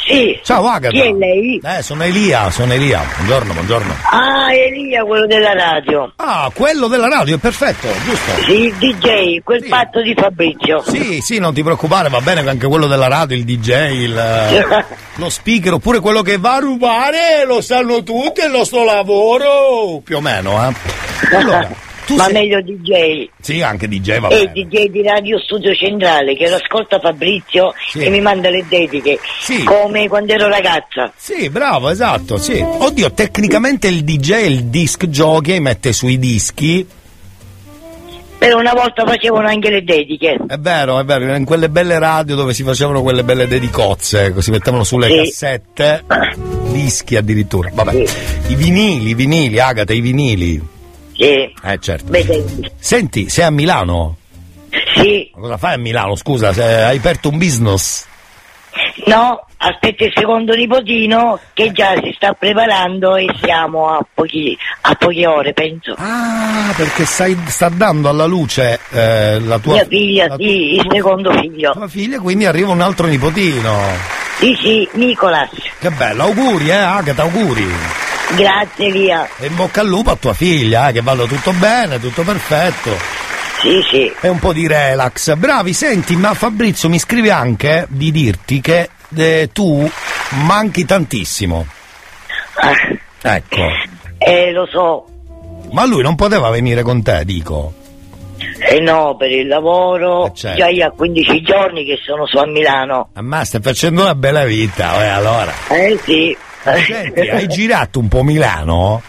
Sì. Ciao Agata. Chi è lei? Eh, sono Elia, sono Elia. Buongiorno, buongiorno. Ah, Elia, quello della radio. Ah, quello della radio, perfetto, giusto? Sì, il DJ, quel patto di Fabrizio. Sì, sì, non ti preoccupare, va bene anche quello della radio, il DJ, il, eh, lo speaker, oppure quello che va a rubare, lo sanno tutti, è il nostro lavoro, più o meno, eh. Allora, tu Ma sei... meglio DJ. Sì, anche DJ, va E bene. DJ di Radio Studio Centrale che lo ascolta Fabrizio e mi manda le dediche. Come quando ero ragazza. Sì, bravo, esatto, sì. Oddio, tecnicamente il DJ il disc jockey, mette sui dischi. Però una volta facevano anche le dediche. È vero, è vero, in quelle belle radio dove si facevano quelle belle dedicozze, si mettevano sulle Sì. cassette, dischi addirittura. Vabbè. I vinili, i vinili, Agata, i vinili. Sì. Eh, certo. Vedi. Senti, sei a Milano? Sì. Ma Cosa fai a Milano? Scusa, hai aperto un business? No, aspetta il secondo nipotino che già si sta preparando e siamo a, pochi, a poche ore, penso. Ah, perché stai, sta dando alla luce eh, la tua Mia figlia, la sì, il secondo figlio. tua figlia, quindi arriva un altro nipotino. Sì, sì, Nicolas. Che bello, auguri, eh, Agata, auguri. Grazie Lia. E in bocca al lupo a tua figlia, eh, che vada tutto bene, tutto perfetto. Sì, sì. E un po' di relax. Bravi, senti, ma Fabrizio mi scrive anche di dirti che eh, tu manchi tantissimo. Ecco. Eh, lo so. Ma lui non poteva venire con te, dico. Eh no, per il lavoro. certo. Già io a 15 giorni che sono su a Milano. Ma stai facendo una bella vita, eh, allora. Eh sì. Senti, hai girato un po' Milano?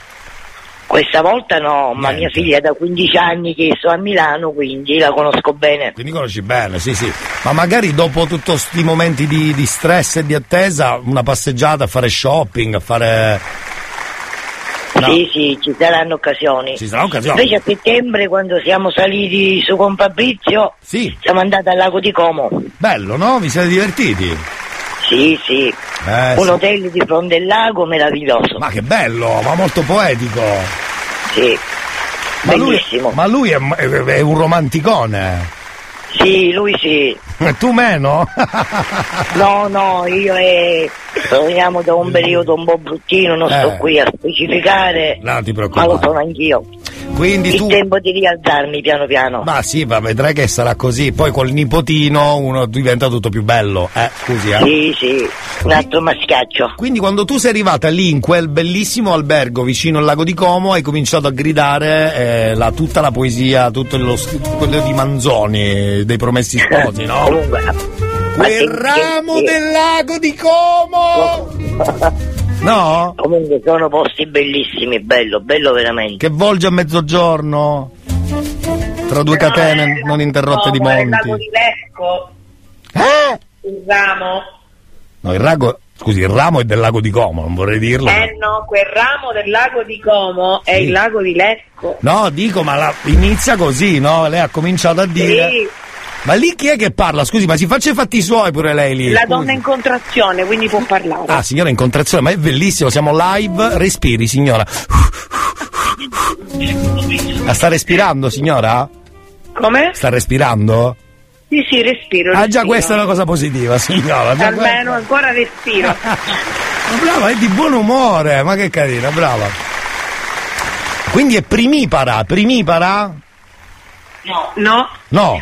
Questa volta no, ma Niente. mia figlia è da 15 anni che sto a Milano, quindi la conosco bene. Quindi conosci bene, sì, sì. Ma magari dopo tutti questi momenti di, di stress e di attesa, una passeggiata a fare shopping, a fare. No. Sì, sì, ci saranno occasioni. Ci saranno occasioni. Invece a settembre, quando siamo saliti su con Fabrizio, siamo andati al lago di Como. Bello, no? Vi siete divertiti? Sì, sì. Eh, Un sì. hotel di fronte al lago meraviglioso. Ma che bello, ma molto poetico. Sì. Ma lui, Bellissimo. ma lui è, è- un romanticone. Sì, lui sì. E tu meno? No, no, io e proveniamo da un periodo un po' bruttino, non sto Eh. qui a specificare, No, ti ma lo preoccupare. sono anch'io. Quindi Il tu. tempo di rialzarmi piano piano. Ma sì, ma vedrai che sarà così. Poi col nipotino uno diventa tutto più bello. Eh, scusi, eh. Sì, sì, un altro mascaccio. Quindi quando tu sei arrivata lì in quel bellissimo albergo vicino al lago di Como hai cominciato a gridare eh, la- tutta la poesia, tutto lo, quello di Manzoni, dei promessi sposi, no? Comunque, Quel ramo del lago di Como! No? Comunque sono posti bellissimi, bello, bello veramente. Che volge a mezzogiorno tra due catene non interrotte di Il lago monti. di Lecco. Eh? Il ramo. No, il rago, scusi, il ramo è del lago di Como, non vorrei dirlo. Eh no, quel ramo del lago di Como è Sì. il lago di Lecco. No, dico, ma la- inizia così, no? Lei ha cominciato a dire. Sì, Ma lì chi è che parla? Scusi, ma si faccia i fatti suoi pure lei lì. la scusi. donna in contrazione, quindi può parlare. Ah, signora in contrazione, ma è bellissimo, siamo live, respiri signora. La sta respirando signora? Come? Sta respirando? Sì, sì, respiro. Ah già questa è una cosa positiva signora. Almeno ancora respiro. Ma brava, è di buon umore, ma che carina, brava. Quindi è primipara, primipara? No. No. No.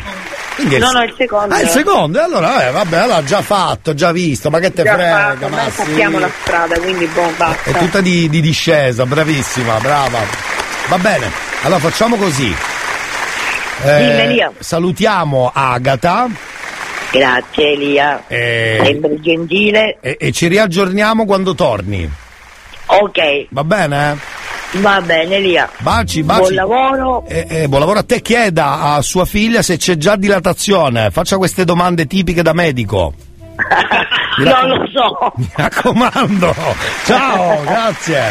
Quindi No, no, il secondo. Ah, il secondo, e allora, eh, vabbè, allora già fatto, già visto, ma che te Già frega, fatto, ma sì. sappiamo la strada, quindi boh, basta. È tutta di, di discesa, bravissima, brava. Va bene, allora facciamo così. Eh, Elia. salutiamo Agata Grazie Elia, e, sempre gentile. e- e ci riaggiorniamo quando torni. Ok, Va bene? Va bene Elia. Baci, baci. Buon lavoro. Eh, eh, buon lavoro a te, chieda a sua figlia se c'è già dilatazione, faccia queste domande tipiche da medico. Mi Non lo so. Mi raccomando. Ciao, grazie.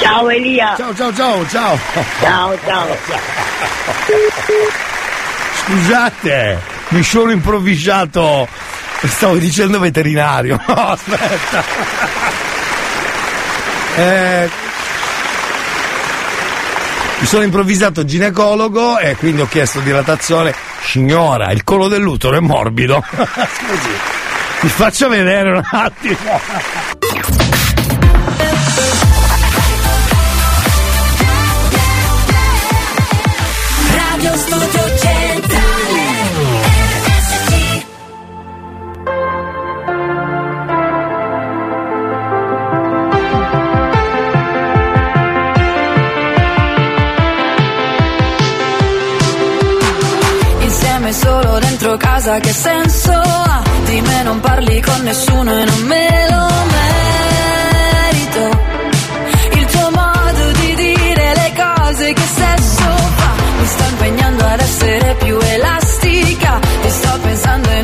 Ciao Elia. Ciao, ciao, ciao, ciao. Ciao, ciao. Scusate, mi sono improvvisato. Stavo dicendo veterinario. No, aspetta. Eh, mi sono improvvisato ginecologo e quindi ho chiesto dilatazione. Signora, il collo dell'utero è morbido. Scusi, mi faccia vedere un attimo. casa che senso ha? Di me non parli con nessuno e non me lo merito. Il tuo modo di dire le cose che sesso fa? Mi sto impegnando ad essere più elastica. Ti sto pensando e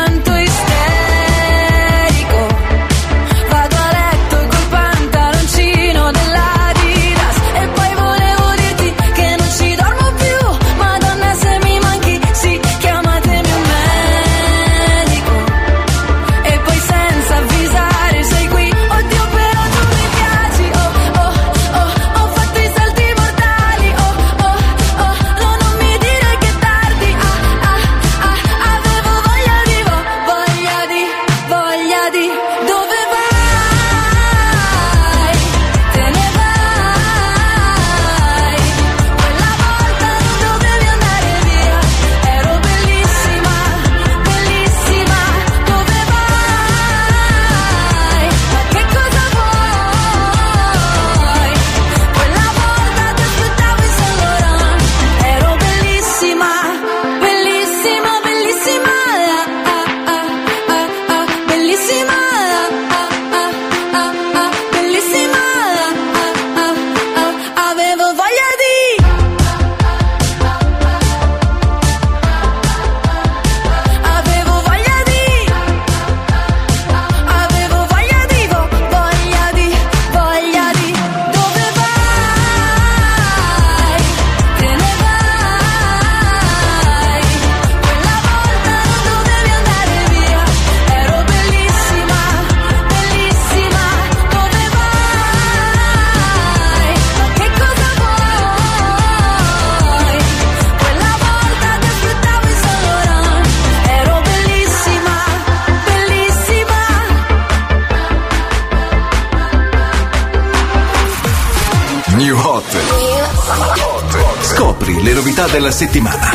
della settimana.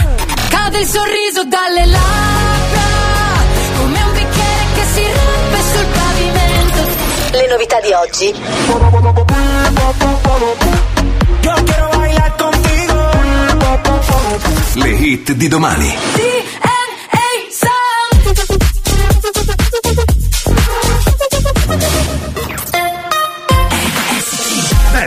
Cade il sorriso dalle labbra, come un bicchiere che si rompe sul pavimento. Le novità di oggi. Le hit di domani.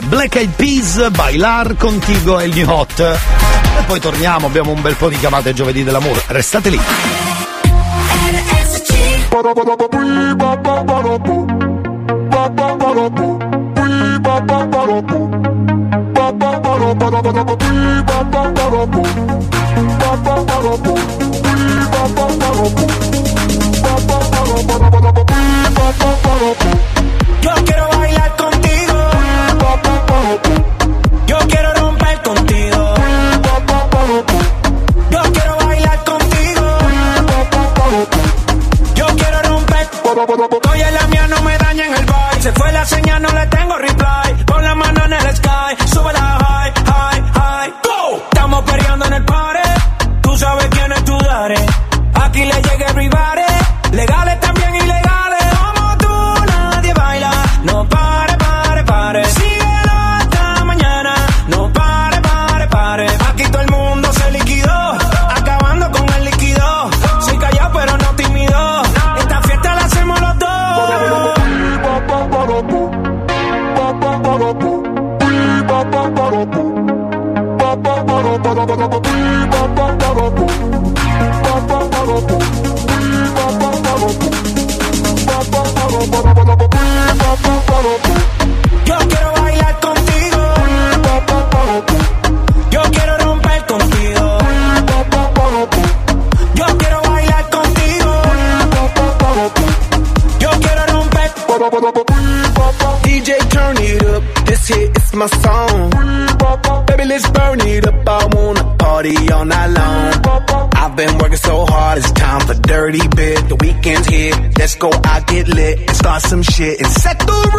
Black Eyed Peas, Bailar Contigo e gli Hot e poi torniamo, abbiamo un bel po' di chiamate giovedì dell'amore. Restate lì. Ba ba ba ba ba shit and set the room.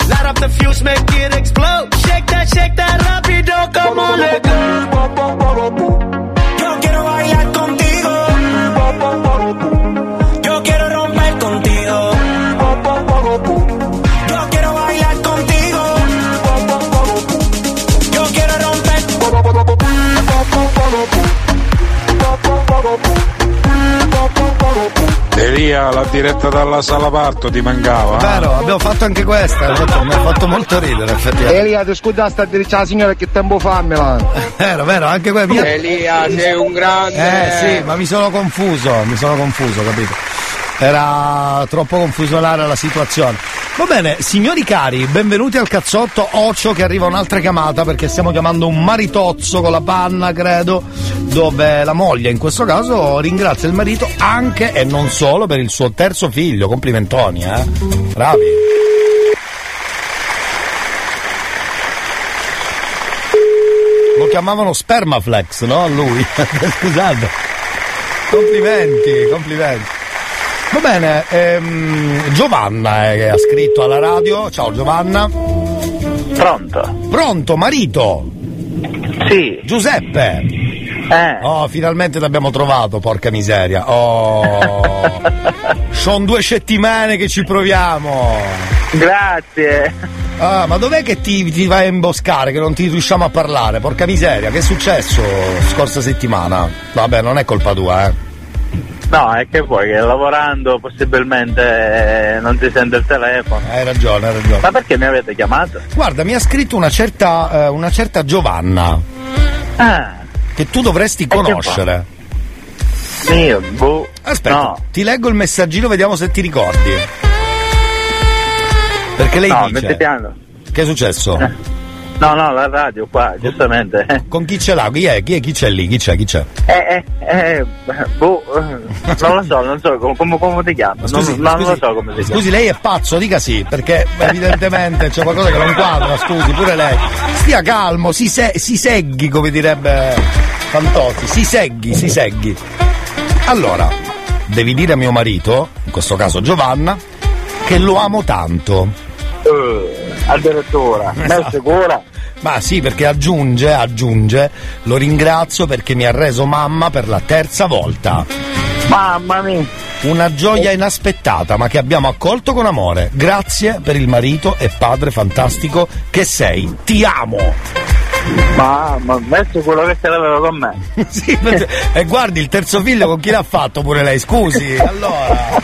Light the fuse, make it explode. Shake that, shake that rápido, come on, let go. Yo quiero bailar contigo. Elia, la diretta dalla sala parto ti mancava. eh? Vero, abbiamo fatto anche questa, fatto- mi ha fatto molto ridere effettivamente. Elia, ti scusa sta dicendo la signora che tempo fa Milano. Vero, vero, anche quella via. Elia, sei un grande. Eh sì, ma mi sono confuso, mi sono confuso, capito? Era troppo confusionale la situazione. Va bene, signori cari, benvenuti al cazzotto Ocio che arriva un'altra chiamata perché stiamo chiamando un maritozzo con la panna, credo, dove la moglie in questo caso ringrazia il marito anche e non solo per il suo terzo figlio. Complimentoni, eh? Bravi. Lo chiamavano Spermaflex, no? Lui. Scusate. Complimenti, complimenti. Va bene, ehm, Giovanna eh, ha scritto alla radio. Ciao Giovanna. Pronto? Pronto, marito? Sì. Giuseppe. Eh. Oh, finalmente l'abbiamo trovato, porca miseria. Oh. Sono due settimane che ci proviamo. Grazie. Ah, ma dov'è che ti, ti vai a imboscare, che non ti riusciamo a parlare? Porca miseria, che è successo scorsa settimana? Vabbè, non è colpa tua, eh. No, è che poi che lavorando possibilmente eh, non ti sente il telefono. Hai ragione, hai ragione. Ma perché mi avete chiamato? Guarda, mi ha scritto una certa, eh, una certa Giovanna. Che tu dovresti conoscere. Io, boh. Aspetta, No. ti leggo il messaggino, vediamo se ti ricordi. Perché lei no, dice. metti piano. Che è successo? No, no, la radio qua, giustamente. Con chi ce l'ha? Chi è? Chi, è? Chi c'è lì? Chi c'è? Chi c'è? Eh, eh, eh, boh, non lo so, non so come, come, come ti chiamo. Scusi, non, non scusi, lo so come ti chiamo. Scusi, lei è pazzo, dica sì, perché evidentemente c'è qualcosa che non quadra, scusi, pure lei. Stia calmo, si, se- si seghi, come direbbe Fantozzi, si seghi, si seghi. Allora, devi dire a mio marito, in questo caso Giovanna, che lo amo tanto. Eh, addirittura, ma è sicura? Ma sì, perché aggiunge, aggiunge, lo ringrazio perché mi ha reso mamma per la terza volta. Mamma mia! Una gioia inaspettata, ma che abbiamo accolto con amore. Grazie per il marito e padre fantastico che sei. Ti amo! Mamma, ma sicuro che ce l'aveva con me? sì, e guardi il terzo figlio con chi l'ha fatto pure lei, scusi. Allora.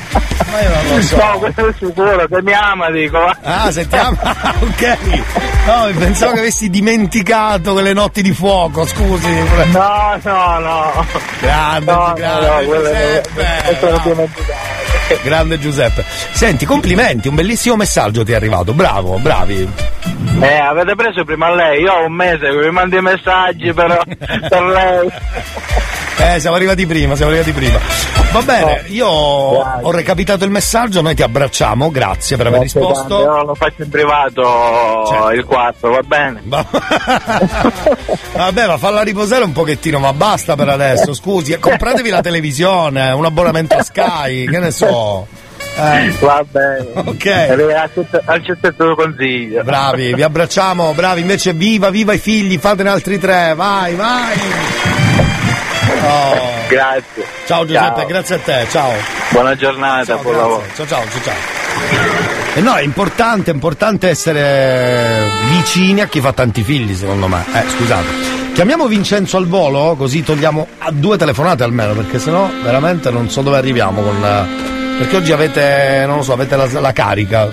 Ma io non lo so. No, questo è sicuro, se mi ama dico. Ah, sentiamo. Ah, ok. No, pensavo che avessi dimenticato quelle notti di fuoco, scusi. No, no, no. Grande, No, no, grande no, quello- Giuseppe. Grande Giuseppe. Senti, complimenti, un bellissimo messaggio ti è arrivato. Bravo, bravi. Eh, avete preso prima lei, io ho un mese che vi mando i messaggi per, per lei. Eh, siamo arrivati prima, siamo arrivati prima. Va bene, io ho recapitato il messaggio, noi ti abbracciamo, grazie per aver Grazie risposto. Io lo faccio in privato il 4, va bene? Vabbè, ma falla riposare un pochettino, ma basta per adesso, scusi. Compratevi la televisione, un abbonamento a Sky, che ne so. Eh. Va bene. Ok. Eh, accetto, il tuo consiglio. Bravi, vi abbracciamo, bravi, invece viva, viva i figli, fatene altri tre, vai, vai. Oh. Grazie. Ciao Giuseppe, Ciao. grazie a te, ciao. Buona giornata, buon lavoro. Ciao ciao, ciao ciao. E no, è importante, è importante essere vicini a chi fa tanti figli, secondo me. Eh, scusate. Chiamiamo Vincenzo al volo, così togliamo a due telefonate almeno, perché sennò veramente non so dove arriviamo con Perché oggi avete, non lo so, avete la, la carica.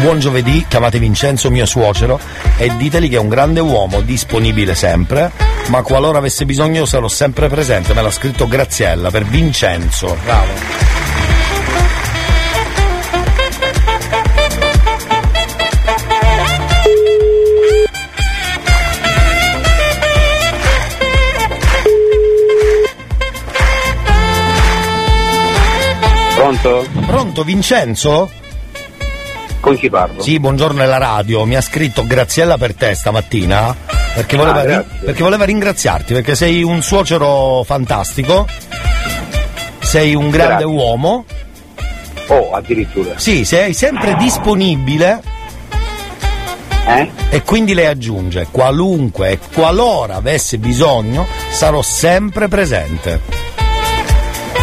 Buon giovedì, chiamate Vincenzo, mio suocero, e diteli che è un grande uomo, disponibile sempre, ma qualora avesse bisogno sarò sempre presente. Me l'ha scritto Graziella per Vincenzo. Bravo. Pronto? Pronto Vincenzo? Con chi parlo? Sì, buongiorno è la radio. Mi ha scritto Graziella per te stamattina perché voleva, Ah, ri- perché voleva ringraziarti perché sei un suocero fantastico. Sei un grande Grazie. uomo. Oh, addirittura. Sì, sei sempre disponibile. Eh? E quindi lei aggiunge, qualunque e qualora avesse bisogno, sarò sempre presente.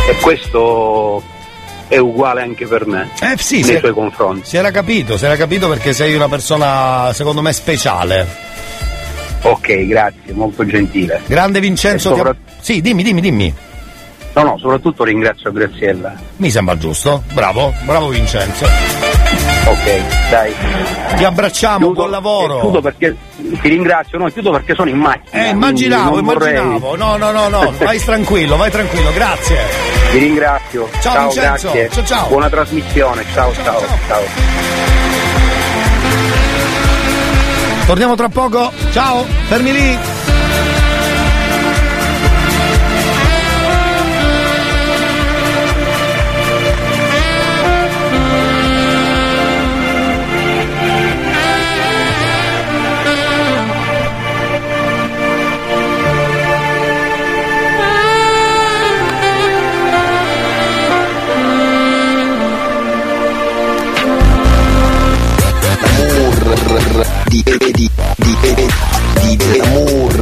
E questo è uguale anche per me. Eh sì, nei suoi confronti. Si era capito, si era capito perché sei una persona, secondo me, speciale. Ok, grazie, molto gentile. Grande Vincenzo. Sopra- ti- Sì, dimmi, dimmi, dimmi. No, no, soprattutto ringrazio Graziella. Mi sembra giusto. Bravo, bravo Vincenzo. Ok, dai. Ti abbracciamo, Chiudo- buon lavoro. Chiudo perché ti ringrazio, no, chiudo perché sono in macchina. Eh, immaginavo, non vorrei- immaginavo. No, no, no, no, vai tranquillo, vai tranquillo, grazie. Vi ringrazio. Ciao, Vincenzo. grazie. Ciao, ciao. Buona trasmissione. Ciao, ciao, ciao. Torniamo tra poco. Ciao, fermi lì. di di di di di amor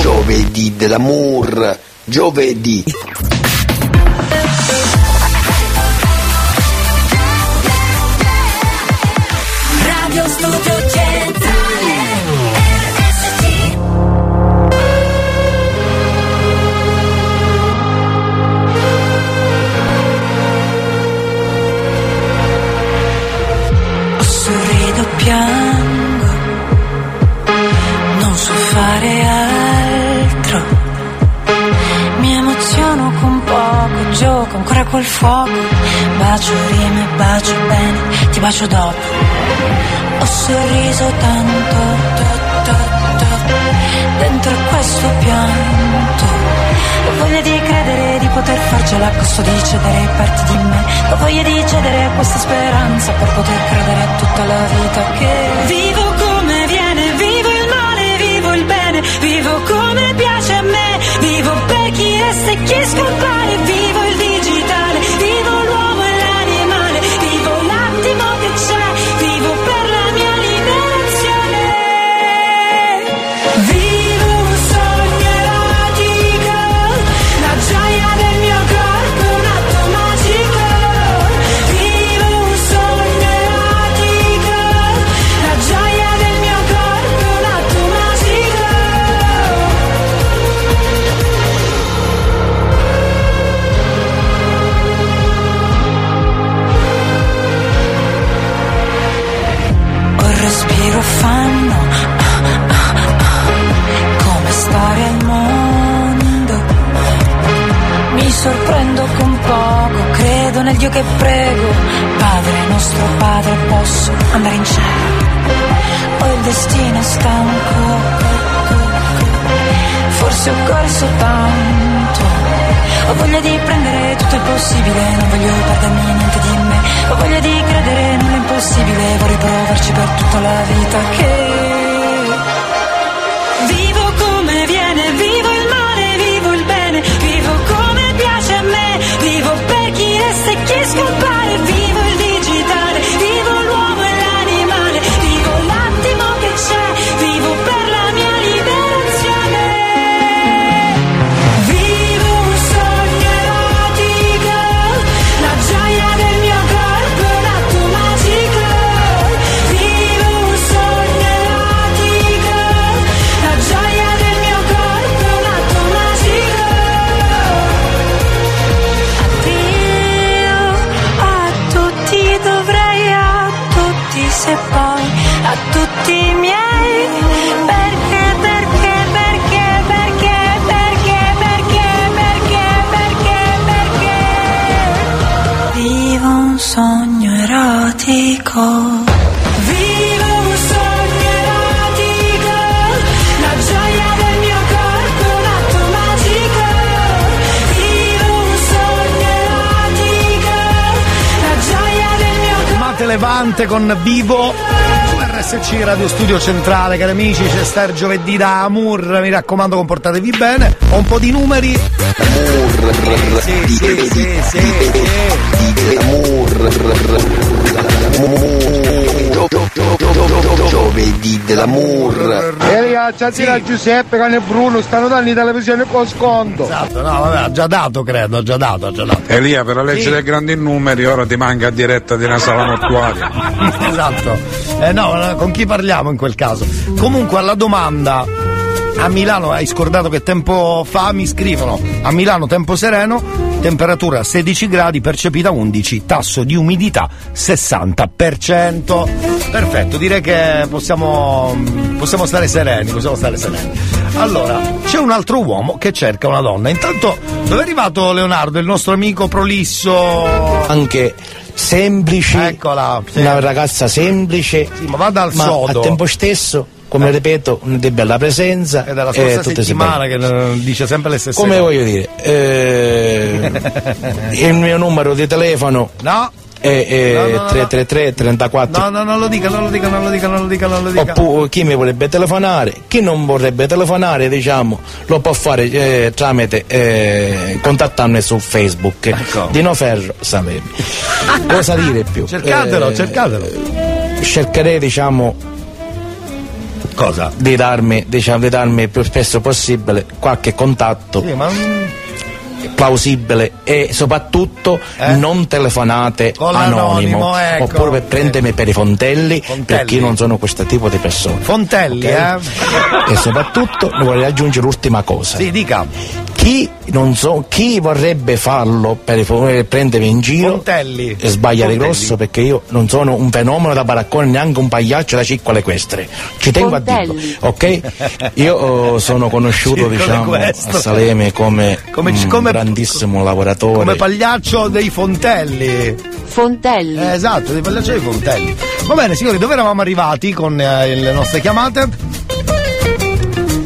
giovedì dell'amor giovedì. Fare altro. Mi emoziono con poco, gioco ancora col fuoco. Bacio rime, bacio bene, ti bacio dopo. Ho sorriso tanto, to, to, to, dentro questo pianto. Ho voglia di credere di poter farcela a costo di cedere parti di me. Ho voglia di cedere questa speranza per poter credere a tutta la vita che vivo come vivo come piace a me, vivo per chi resta e chi scompare, vivo Dio che prego. Padre nostro Padre, posso andare in cielo. Ho il destino stanco. Forse ho corso tanto. Ho voglia di prendere tutto il possibile, non voglio perdermi niente di me. Ho voglia di credere nell'impossibile, vorrei provarci per tutta la vita che Vivo come viene, vivo il male, vivo il bene, vivo c'est qu'est-ce qu'on parle vivre Ecco. Mate Levante con Vivo. RSC Radio Studio Centrale, cari amici, c'è Star Giovedì da Amur, mi raccomando comportatevi bene, ho un po' di numeri. Amur, sì, sì, sì, sì, sì. Amur. Giovedì dell'amour. Elia, Giazzina Giuseppe, Cane e Bruno stanno dando in televisione con sconto. Esatto, no, vabbè, ha già dato, credo, ha già dato, ha già dato. Elia, per la legge dei grandi numeri ora ti manca diretta di una sala mortuaria. esatto. Eh, no, con chi parliamo in quel caso? Comunque alla domanda a Milano hai scordato che tempo fa mi scrivono. A Milano tempo sereno temperatura 16 gradi percepita 11 tasso di umidità 60% perfetto direi che possiamo, possiamo stare sereni possiamo stare sereni. Allora c'è un altro uomo che cerca una donna. Intanto dove è arrivato Leonardo il nostro amico prolisso? Anche semplice eccola sì. una ragazza semplice sì, ma vada al ma sodo. al tempo stesso come ripeto di bella presenza è dalla e scorsa tutte settimana che eh, dice sempre le stesse come cose voglio dire eh, il mio numero di telefono no è, è No, no, no, no. 333 34 no no non lo dica non lo dica non lo dica non lo dica non lo dica Oppure chi mi vorrebbe telefonare, chi non vorrebbe telefonare, diciamo, lo può fare eh, tramite eh, contattarmi su Facebook. Ecco. Dino Ferro Salerno. Cosa dire più? cercatelo Eh, cercatelo Cercherei, diciamo, cosa? di darmi, diciamo, di darmi il più spesso possibile qualche contatto Sì, ma plausibile e soprattutto non telefonate Eh? Anonimo ecco. oppure per prendermi per i fontelli, Fontelli. perché io non sono questo tipo di persona Fontelli Ok? eh e soprattutto vorrei aggiungere l'ultima cosa sì dica chi, non so, chi vorrebbe farlo per per prendermi in giro Fontelli e sbaglia di Fontelli. grosso perché io non sono un fenomeno da baraccone neanche un pagliaccio da circola equestre ci tengo a dirlo ok? Io oh, sono conosciuto diciamo a. Saleme come, Come- un come- grandissimo lavoratore. come pagliaccio dei Fontelli. Fontelli. Eh, esatto dei pagliacci dei Fontelli. Va bene signori dove eravamo arrivati con eh, le nostre chiamate?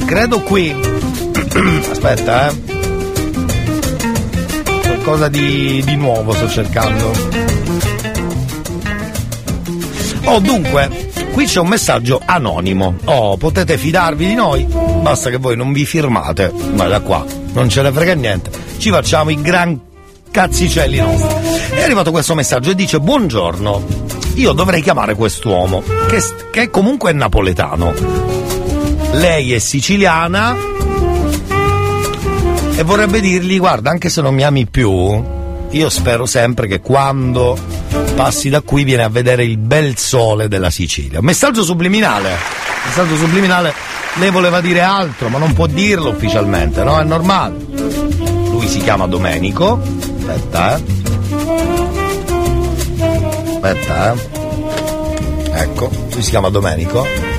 Credo qui aspetta eh. Qualcosa di, di nuovo sto cercando. Oh dunque qui c'è un messaggio anonimo. Oh potete fidarvi di noi? Basta che voi non vi firmate. Ma da qua non ce ne frega niente. Ci facciamo i gran cazzicelli nostri. È arrivato questo messaggio e dice buongiorno. Io dovrei chiamare quest'uomo che, che comunque è napoletano. Lei è siciliana e vorrebbe dirgli guarda anche se non mi ami più io spero sempre che quando passi da qui vieni a vedere il bel sole della Sicilia. Messaggio subliminale messaggio subliminale. Lei voleva dire altro ma non può dirlo ufficialmente no? È normale. Lui si chiama Domenico. Aspetta eh. Aspetta eh. Ecco lui si chiama Domenico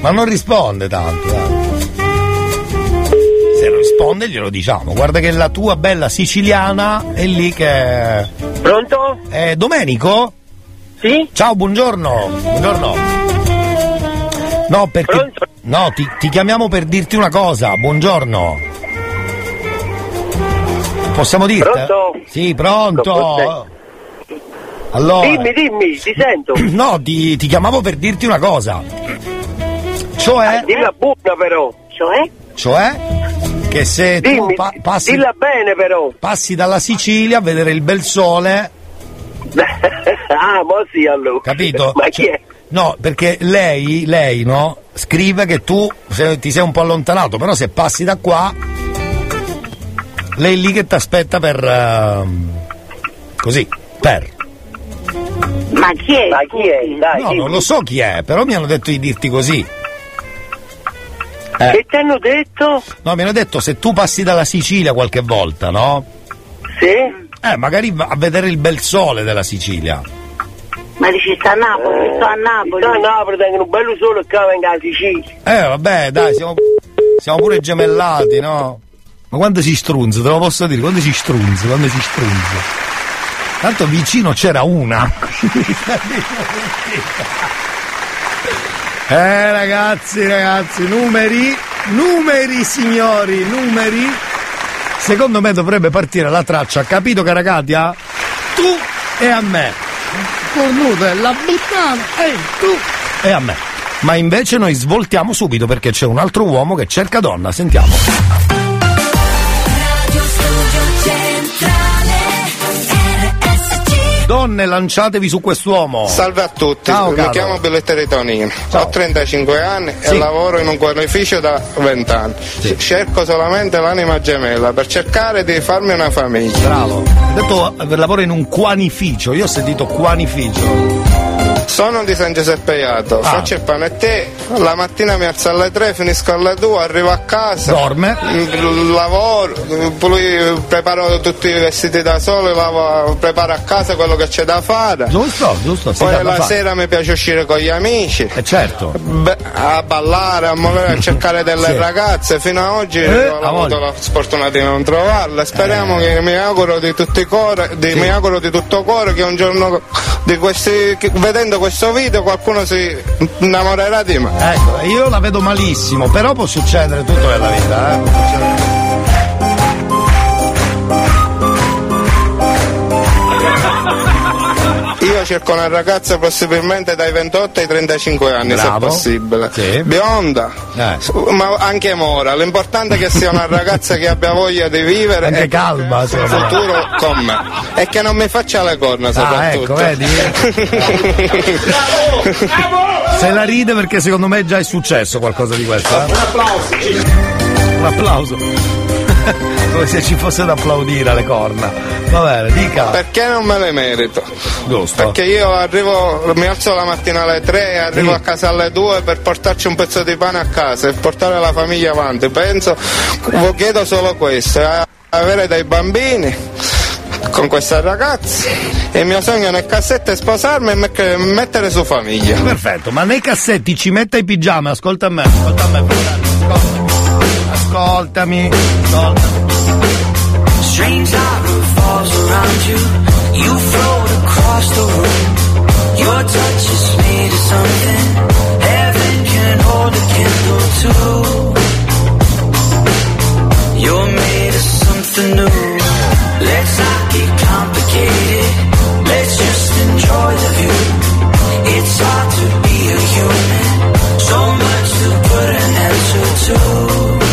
Ma non risponde tanto, dai. Se non risponde glielo diciamo. Guarda che la tua bella siciliana è lì che. Pronto? Eh, Domenico? Sì? Ciao, buongiorno. Buongiorno. No, perché. No, ti, ti chiamiamo per dirti una cosa. Buongiorno. Possiamo dirti? Pronto? Sì, pronto. Allora. Dimmi, dimmi, ti sento. No, ti, ti chiamavo per dirti una cosa. Cioè. Dilla buona però. Cioè? Cioè? Che se tu Dimmi, pa- passi, dilla bene però. passi dalla Sicilia a vedere il bel sole, ah, ma sì allora. capito? Ma chi Cioè- è? No, perché lei, lei, no? Scrive che tu se- ti sei un po' allontanato, però se passi da qua, lei è lì che ti aspetta per. ehm, così, per. Ma chi è? Ma chi è? Dai, No, dimmi. non lo so chi è, però mi hanno detto di dirti così. Che ti hanno detto? No, mi hanno detto se tu passi dalla Sicilia qualche volta, no? Sì? Eh, magari va a vedere il bel sole della Sicilia. Ma dici sta a Napoli, sto a Napoli. Sto a Napoli, tengono un bello sole che venga a Sicilia. Eh, vabbè, dai, siamo, siamo pure gemellati, no? Ma quando si strunza, te lo posso dire, quando si strunza, quando si strunza. Tanto vicino c'era una. eh, ragazzi, ragazzi, numeri, numeri, signori, numeri. secondo me dovrebbe partire la traccia, capito Caragatia? Tu e a me. Cornuta, la buttata, ehi, tu e a me. Ma invece noi svoltiamo subito perché c'è un altro uomo che cerca donna, sentiamo. Donne, lanciatevi su quest'uomo. Salve a tutti, Ciao, mi caro. chiamo Belletteri Tonino, ho 35 anni Sì. e lavoro in un qualificio da 20 anni. Cerco solamente l'anima gemella per cercare di farmi una famiglia. Bravo. Hai detto eh, lavoro in un quanificio, io ho sentito quanificio. Sono di San Giuseppe Iato, Ah. faccio il panette, la mattina mi alzo alle 3, finisco alle 2, arrivo a casa. Dorme. Lavoro, poi preparo tutti i vestiti da sole, lavo- preparo a casa quello che c'è da fare. Giusto, giusto, Poi la sera mi piace uscire con gli amici. Eh certo. Beh, a ballare, a muovere, a cercare delle Sì. ragazze. Fino ad oggi Eh, ho a avuto la sfortuna di non trovarle. Speriamo che mi auguro di tutti i cuore, di, mi auguro di tutto cuore che un giorno di questi, che- vedendo questo video qualcuno si innamorerà di me. Ecco, io la vedo malissimo, però può succedere tutto nella vita, eh. Io cerco una ragazza possibilmente dai 28 ai 35 anni, se Bravo. possibile. Sì. Bionda, Eh. ma anche mora. L'importante è che sia una ragazza che abbia voglia di vivere Anche e calma, il insomma. futuro con me. E che non mi faccia le corna Ah, soprattutto. ecco, vedi? Se la ride perché secondo me già è successo qualcosa di questo. eh. Un applauso. Un applauso. Come se ci fosse da applaudire alle corna. Va bene, dica. Perché non me le merito? Giusto. Perché io arrivo, mi alzo la mattina alle 3 e arrivo Sì. a casa alle 2 per portarci un pezzo di pane a casa e portare la famiglia avanti. Penso, vi chiedo solo questo, eh, avere dei bambini con questa ragazza e il mio sogno nel cassetto è sposarmi e mettere su famiglia. Perfetto, ma nei cassetti ci metta i pigiama, ascolta me, ascolta me, fratello, ascoltami. Ascoltami, ascoltami. Around you. You float across the room. Your touch is made of something. Heaven can hold a candle to. You're made of something new. Let's not get complicated. Let's just enjoy the view. It's hard to be a human. So much to put an answer to.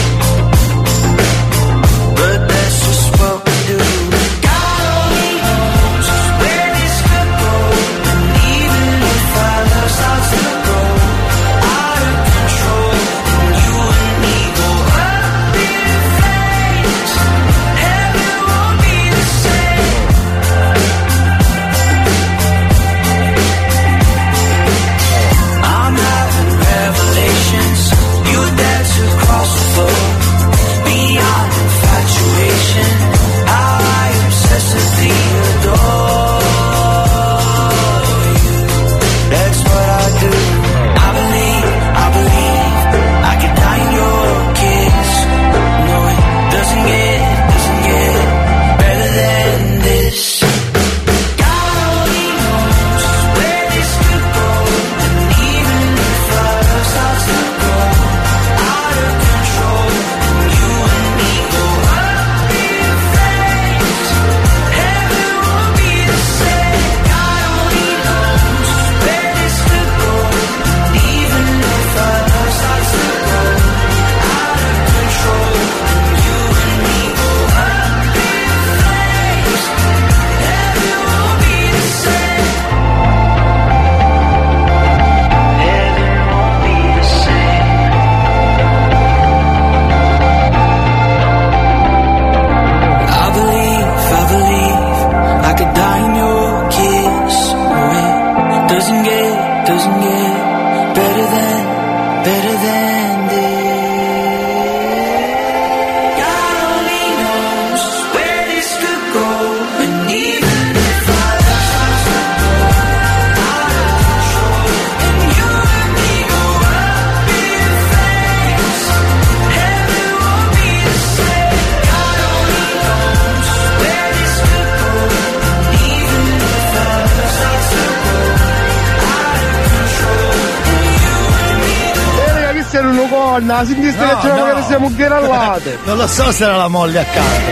Donna, a sinistra No, che c'era no. che siamo ghirallate. Non lo so se era la moglie accanto.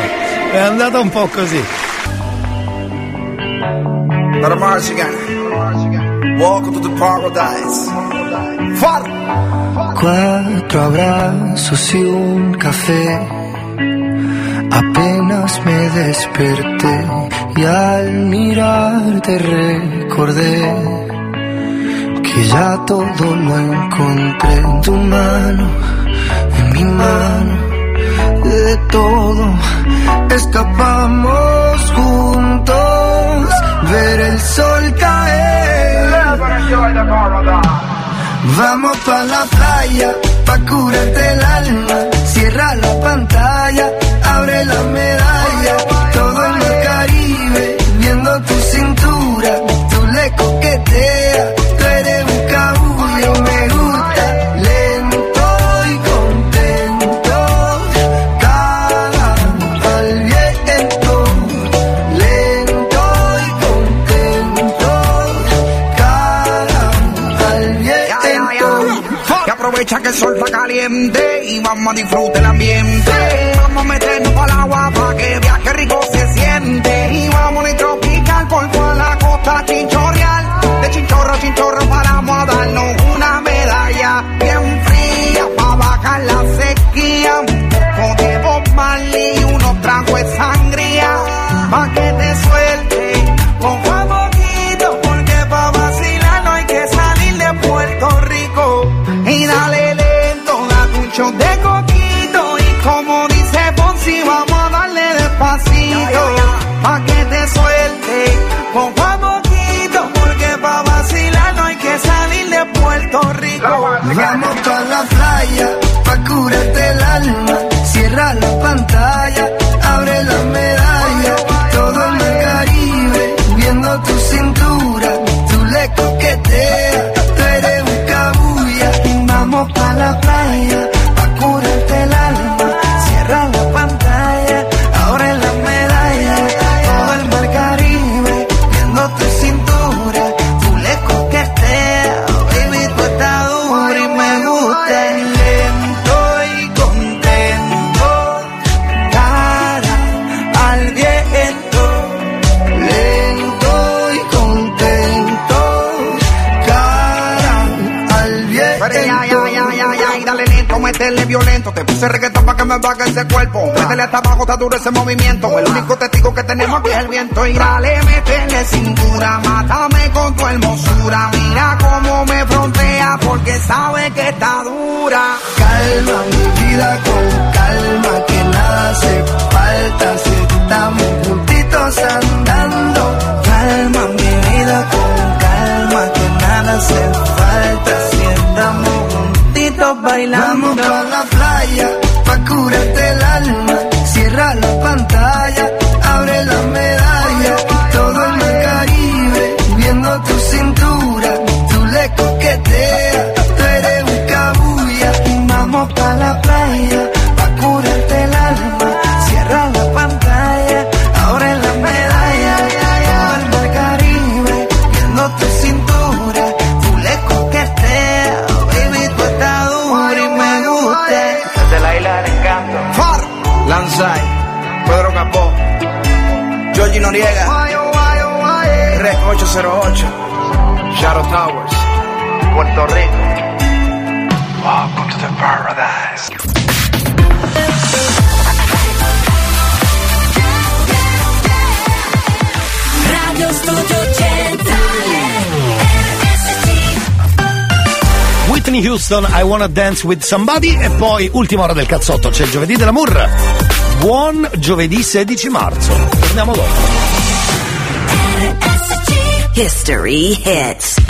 È andata un po' così. Welcome to the paradise. Far. Cuatro abrazos y un café. Apenas me desperté y al mirarte recordé que ya todo lo encontré en tu mano, en mi mano, de todo escapamos juntos, ver el sol caer. Vamos pa' la playa, pa' curarte el alma. Cierra la pantalla, abre la medalla. Todo en el Caribe, viendo tu cintura. Tú le coqueteas, que el sol está caliente y vamos a disfrutar el ambiente. Vamos a meternos para el Cierra la pantalla, puse reggaetón para que me baje ese cuerpo. Métele hasta abajo, está duro ese movimiento. El único testigo que tenemos aquí es el viento. Y dale, métele cintura, mátame con tu hermosura. Mira cómo me frontea porque sabe que está dura. Calma mi vida con calma, que nada hace falta si estamos juntitos andando. Calma mi vida con calma, que nada hace falta si estamos juntitos bailando. Vamos Georgie Noriega. Rec 808. Shadow Towers. Puerto Rico. Welcome to the paradise. Radio Studio Centrale Whitney Houston, I Wanna Dance With Somebody e poi ultima ora del cazzotto, c'è il giovedì dell'amour. Buon giovedì 16 marzo. Torniamo dopo. History hits.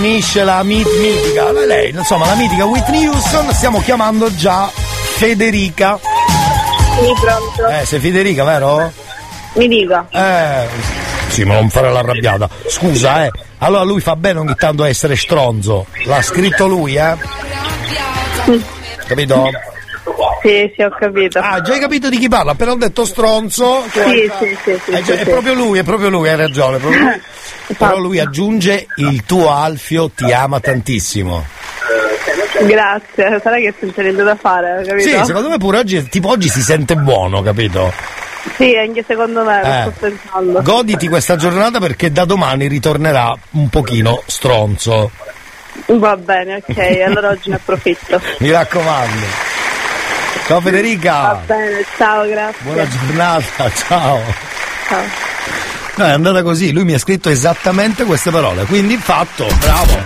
definisce la mit- mitica, lei, insomma, la mitica Whitney Houston, stiamo chiamando già Federica. Sì, pronto. Eh, sei Federica, vero? Mi dica. Eh, sì, ma non fare l'arrabbiata. Scusa, eh. Allora lui fa bene ogni tanto a essere stronzo. L'ha scritto lui, eh? Capito? Sì, sì, ho capito. Ah, già hai capito di chi parla, però ho detto stronzo. Sì, sì, sì, sì, hai... sì, eh, È proprio lui, è proprio lui, hai ragione. Proprio lui. Però esatto. lui aggiunge il tuo Alfio ti ama tantissimo. Grazie, sarà che non c'è niente da fare, capito? Sì, secondo me pure oggi, tipo oggi si sente buono, capito? Sì, anche secondo me, eh. sto pensando. Goditi questa giornata perché da domani ritornerà un pochino stronzo. Va bene, ok, allora oggi ne approfitto. Mi raccomando. Ciao Federica. Va bene, ciao, grazie. Buona giornata, ciao. Ciao. No, è andata così, lui mi ha scritto esattamente queste parole, quindi fatto, bravo.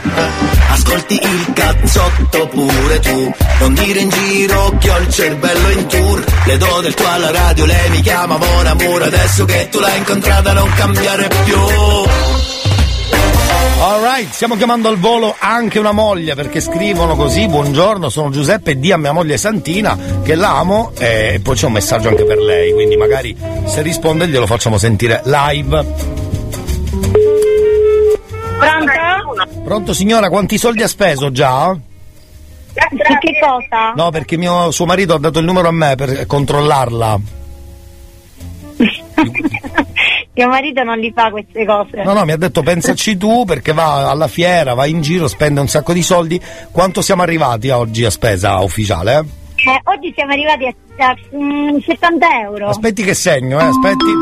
Ascolti il cazzotto pure tu, non dire in giro che ho il cervello in tour. Le do del tuo alla radio, lei mi chiama buon amore, adesso che tu l'hai incontrata non cambiare più. Alright, stiamo chiamando al volo anche una moglie perché scrivono così, buongiorno, sono Giuseppe, di a mia moglie Santina che l'amo e poi c'è un messaggio anche per lei, quindi magari se risponde glielo facciamo sentire live. Pronto? Pronto signora, quanti soldi ha speso già? Su che cosa? No, perché mio, suo marito ha dato il numero a me per controllarla. Mio marito non li fa queste cose. No, no, mi ha detto pensaci tu perché va alla fiera, va in giro, spende un sacco di soldi. Quanto siamo arrivati oggi a spesa ufficiale? eh? Eh, oggi siamo arrivati a, a, mm, 70 euro. Aspetti che segno, eh, aspetti.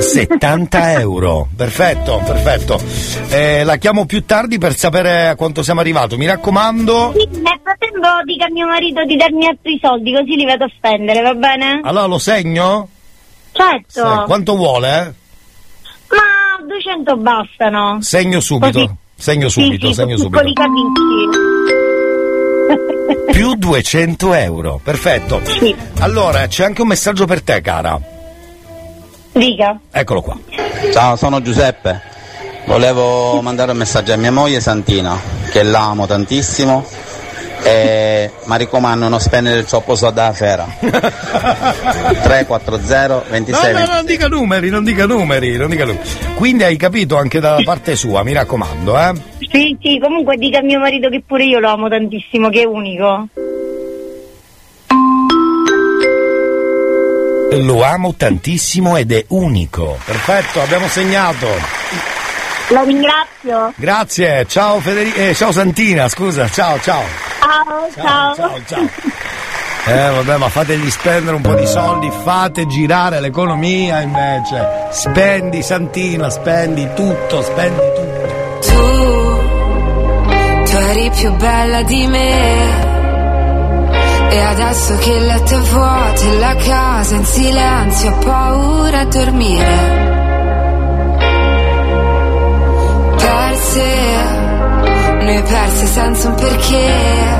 70 euro, perfetto, perfetto. Eh, la chiamo più tardi per sapere a quanto siamo arrivati. Mi raccomando. Sì, nel frattempo dica a mio marito di darmi altri soldi così li vado a spendere, va bene? Allora lo segno? Certo. Sì, Quanto vuole? eh? Ma 200 bastano. Segno subito. Così. Segno subito, sì, sì, segno su subito. Più 200 euro, perfetto. Allora, c'è anche un messaggio per te, cara. Dica. Eccolo qua. Ciao, sono Giuseppe. Volevo mandare un messaggio a mia moglie Santina, che l'amo tantissimo e mi raccomando non spendere troppo soldi alla fiera. 340 26 No, no, non dica numeri, non dica numeri, non dica numeri. Quindi hai capito anche dalla parte sua, mi raccomando, eh? Sì, sì, comunque dica a mio marito che pure io lo amo tantissimo, che è unico. Lo amo tantissimo ed è unico. Perfetto, abbiamo segnato. La ringrazio. Grazie, ciao Federica, eh, ciao Santina, scusa, ciao, ciao. Ciao, ciao. ciao, Eh vabbè, ma fategli spendere un po' di soldi, fate girare l'economia invece. Spendi Santina, spendi tutto, spendi tutto. Tu, tu eri più bella di me. E adesso che il letto è vuoto e la casa in silenzio, ho paura a dormire. Perse, noi perse senza un perché.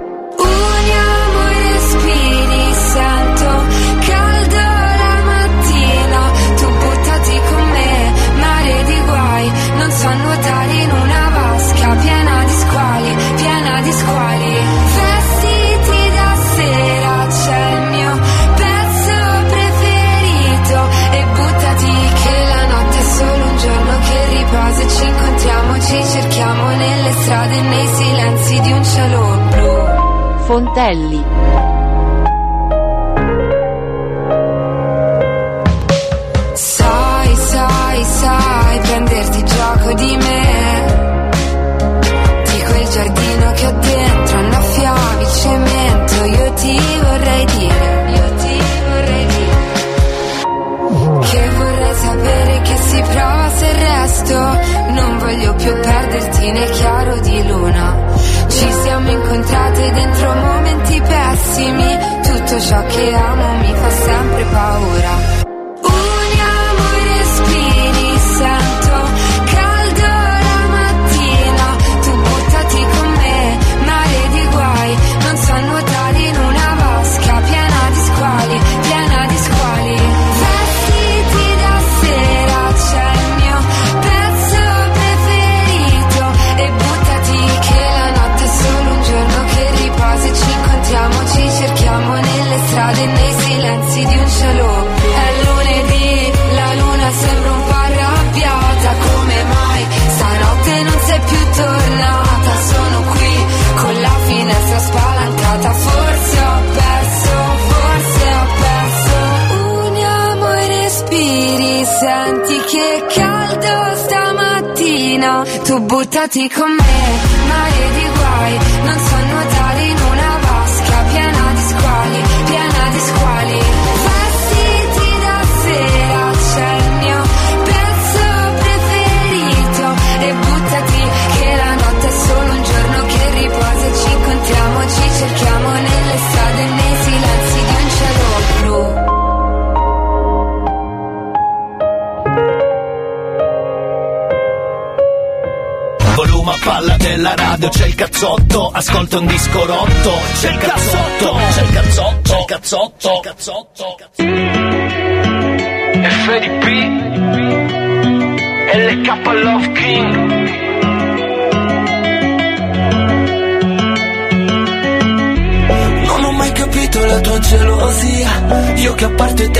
blu caldo stamattina, ascolta un disco rotto, c'è il cazzotto, c'è il cazzotto, c'è il cazzotto, c'è il cazzotto. FDP LK Love King Non ho mai capito la tua gelosia Io che a parte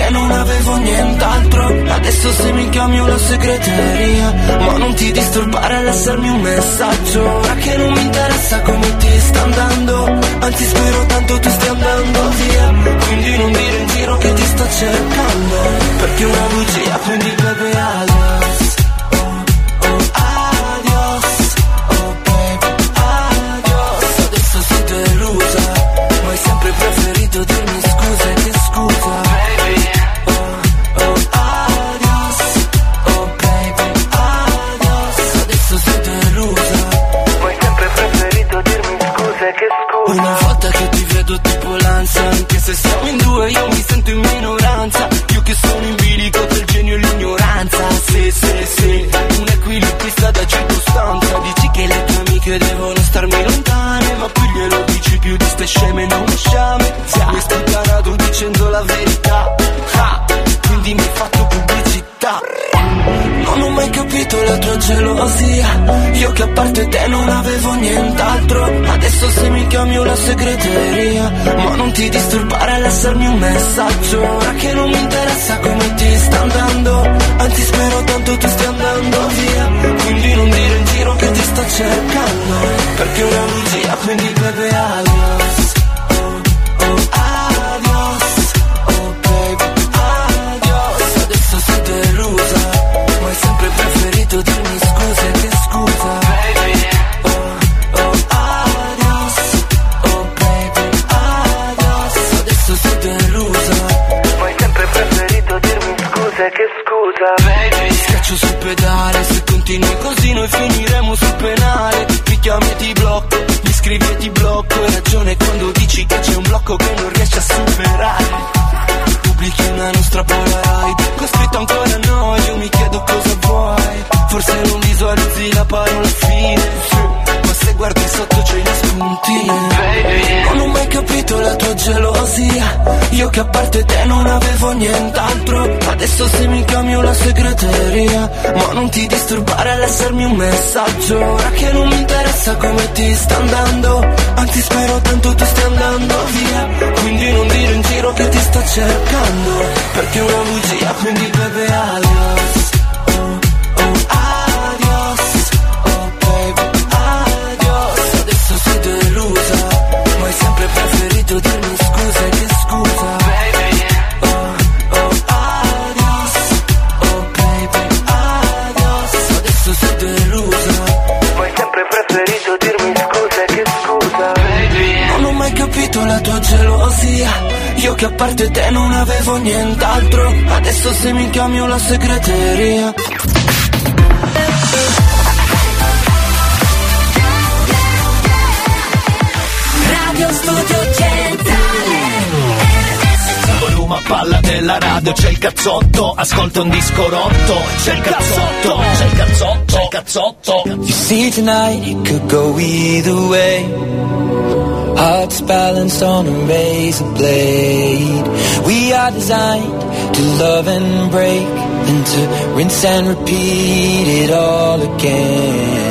Adesso se mi chiami una segreteria Ma non ti disturbare a lasciarmi un messaggio. Ora che non mi interessa come ti sta andando Anzi spero tanto tu stia andando via. Quindi non dire in giro che ti sto cercando Perché una bugia quindi bebe alias messaggio c'è un blocco che non riesci a superare. Pubblichi una nostra polaroid scritto ancora no Io mi chiedo cosa vuoi. Forse non visualizzi la parola fine gelosia Io che a parte te non avevo nient'altro. Adesso se mi chiami una segreteria Ma non ti disturbare a lasciarmi un messaggio. Ora che non mi interessa come ti sta andando Anzi spero tanto tu stia andando via. Quindi non dire in giro che ti sto cercando Perché è una bugia quindi bebe alias parte te non avevo nient'altro. Adesso se mi chiami una segreteria. Radio Studio Volume a palla della radio, c'è il cazzotto, ascolta un disco rotto, c'è il cazzotto, c'è il cazzotto, c'è il cazzotto. You see tonight it could go either way. Hearts balanced on a razor blade. We are designed to love and break, then to rinse and repeat it all again.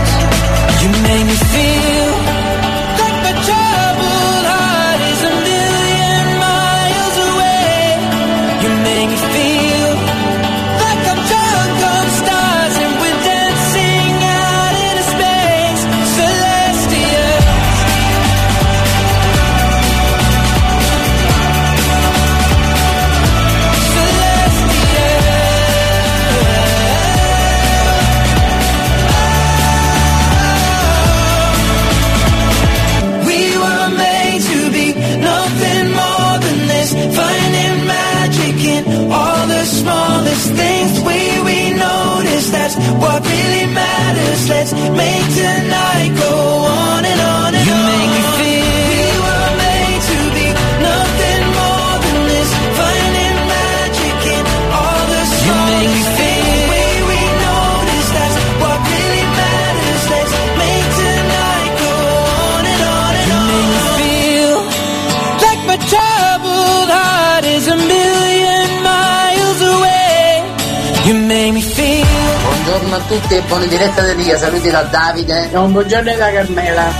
Buongiorno a tutti e buona diretta di Ria, saluti da Davide. un buongiorno da Carmela.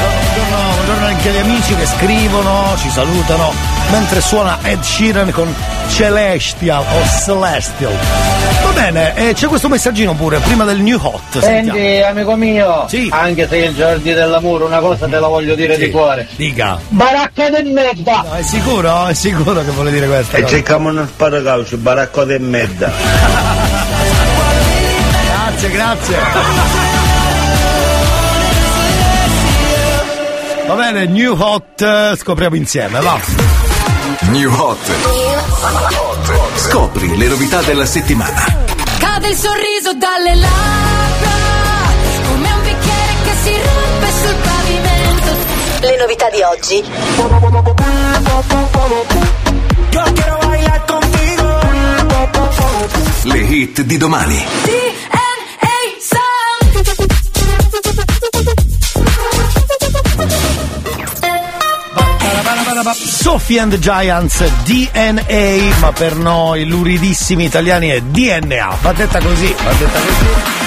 Buongiorno, buongiorno anche agli amici che scrivono, ci salutano, mentre suona Ed Sheeran con Celestial o Celestial. Bene, e c'è questo messaggino pure, prima del New Hot. sentiamo. Senti, amico mio, anche se è il giorno dell'amore, una cosa te la voglio dire di cuore. Dica. Baracca del merda! È sicuro? È sicuro che vuole dire questa E cosa? cerchiamo uno sparacaucio, baracco di merda. Grazie, grazie. Va bene, New Hot, eh, scopriamo insieme, va. New Hot. Scopri le novità della settimana. Cade il sorriso dalle labbra, come un bicchiere che si rompe sul pavimento. Le novità di oggi. Le hit di domani. DNA Sophie and Giants DNA, ma per noi luridissimi italiani è DNA. Va detta così, va detta così.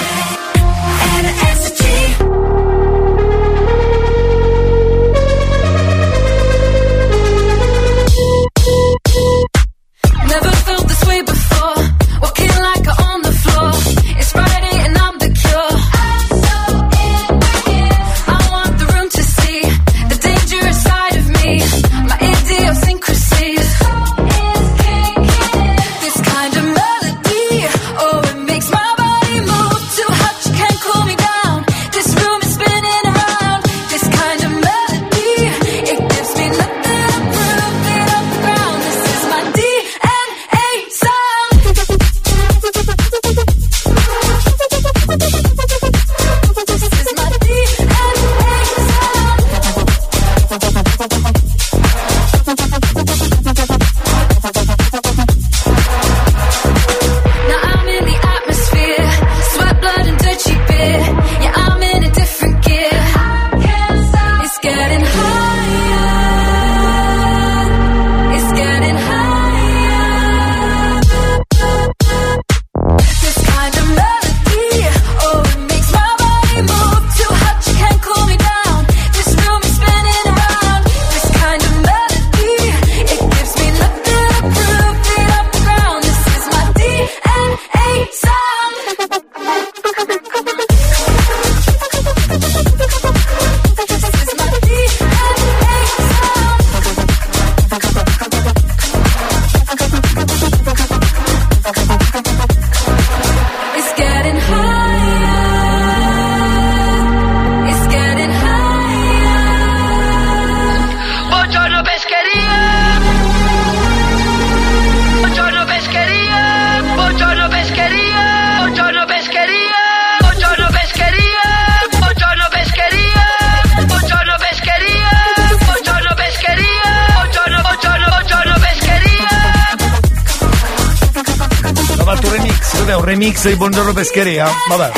Di Buongiorno Pescheria? Vabbè.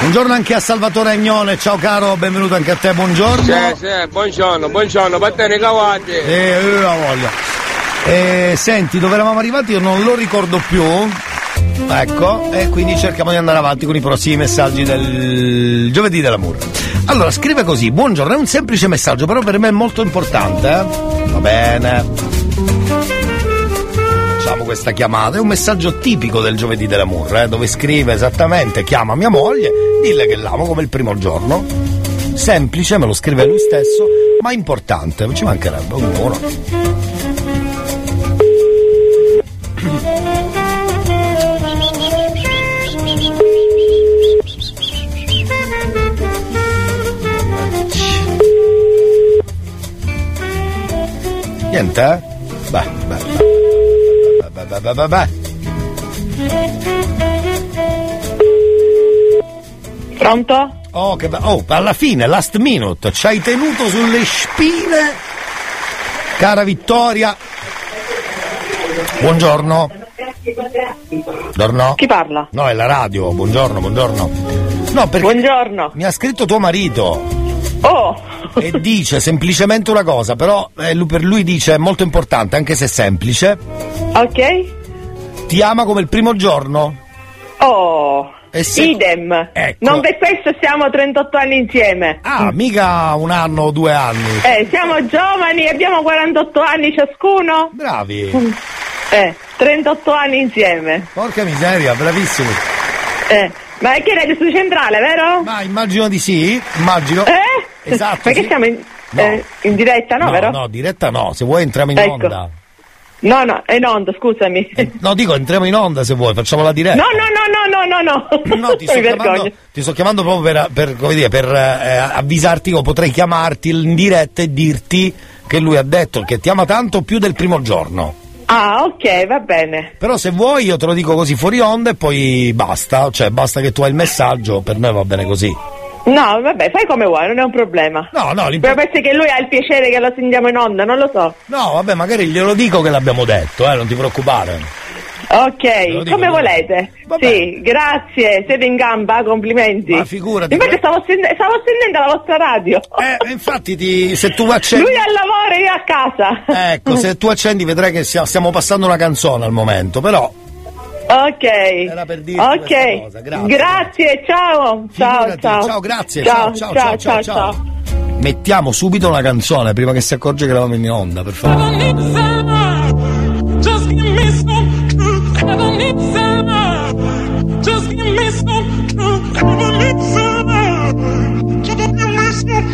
Buongiorno anche a Salvatore Agnone, ciao caro, benvenuto anche a te, buongiorno. Sì, sì, buongiorno, buongiorno, battene cavati. Eh, eh, la voglia. Eh, senti, dove eravamo arrivati io non lo ricordo più. Ecco, e quindi cerchiamo di andare avanti con i prossimi messaggi del giovedì dell'amore. Allora, scrive così, buongiorno, è un semplice messaggio, però per me è molto importante, eh? Va bene. Facciamo questa chiamata, è un messaggio tipico del giovedì dell'amore, eh? dove scrive esattamente, chiama mia moglie, dille che l'amo come il primo giorno. Semplice, me lo scrive lui stesso, ma importante, ci mancherebbe ognuno. Niente, eh? Beh, beh, beh, beh. Pronto? Oh, che be- oh, alla fine, last minute, ci hai tenuto sulle spine. Cara Vittoria. Buongiorno. Buongiorno. Chi parla? No, è la radio. Buongiorno, buongiorno. No, perché Buongiorno. mi ha scritto tuo marito. Oh! E dice semplicemente una cosa, però eh, lui- per lui dice è molto importante, anche se è semplice. Ok? Ti ama come il primo giorno? Oh! Se- Idem. Ecco. Non per questo siamo 38 anni insieme. Ah, mica un anno o due anni. Eh, siamo giovani, abbiamo 48 anni ciascuno. Bravi. Eh, 38 anni insieme. Porca miseria, bravissimi. Eh, ma è che Radio Studio Centrale, vero? Ma immagino di sì, immagino. Eh? Esatto, Perché sì. siamo in, No. eh, in diretta, no, no, vero? no, diretta no, se vuoi entriamo in Ecco. onda. No, no, è in onda, scusami. No, dico entriamo in onda se vuoi, facciamo la diretta. No, no, no, no, no, no, no. No, ti sto, chiamando, ti sto chiamando proprio per, per, come dire, per eh, avvisarti o potrei chiamarti in diretta e dirti che lui ha detto che ti ama tanto più del primo giorno. Ah, ok, va bene. Però se vuoi io te lo dico così fuori onda e poi basta, cioè basta che tu hai il messaggio, per noi va bene così. No, vabbè, fai come vuoi, non è un problema. No, no, Però pensi che lui ha il piacere che lo sentiamo in onda, non lo so. No, vabbè, magari glielo dico che l'abbiamo detto, eh, non ti preoccupare. Ok, dico, come volete. Sì, grazie, siete in gamba, complimenti. Ma figurati. Infatti stavo, sent- stavo sentendo la vostra radio. Eh, infatti ti- se tu accendi... Lui al lavoro io a casa. Ecco, se tu accendi vedrai che stiamo passando una canzone al momento, però Ok. Era per dirti ok. questa cosa, grazie. Grazie, ciao. Ciao, ciao. ciao, grazie, Ciao, ciao, ciao, ciao, ciao, ciao. mettiamo subito una canzone prima che si accorge che eravamo in onda, per favore. Just give me some truth. I don't need some. Just give me some truth. I don't need some. Just give me some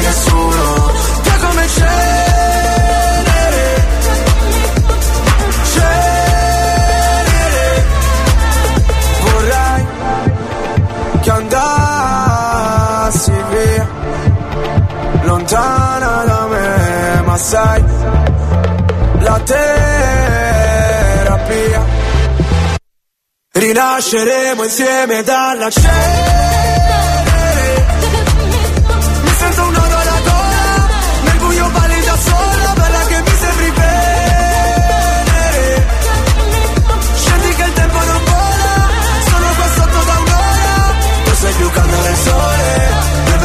Fossi nessuno Via come cenere. Cenere Vorrei che andassi via Lontana da me Ma sai La terapia. Rinasceremo insieme dalla cenere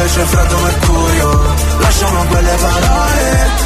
io Invece è freddo mercurio. Lasciamo quelle parole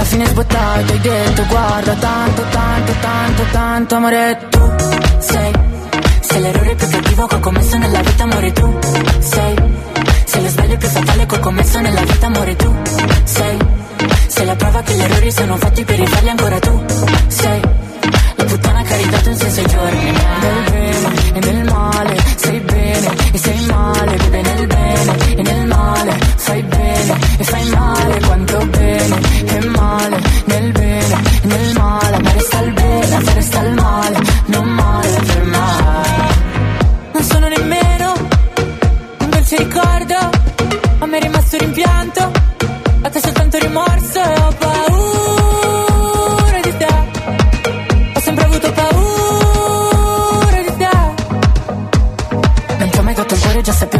alla fine sbottato hai detto guarda tanto, tanto, tanto, tanto amore tu sei Sei l'errore più cattivo che ho commesso nella vita amore tu sei Sei lo sbaglio più fatale che ho commesso nella vita amore tu sei Sei la prova che gli errori sono fatti per rifarli ancora tu sei La puttana che ha ridato un senso ai giorni Nel bene e nel male sei bene e sei male Vive nel bene e nel male fai bene e fai male Quanto bene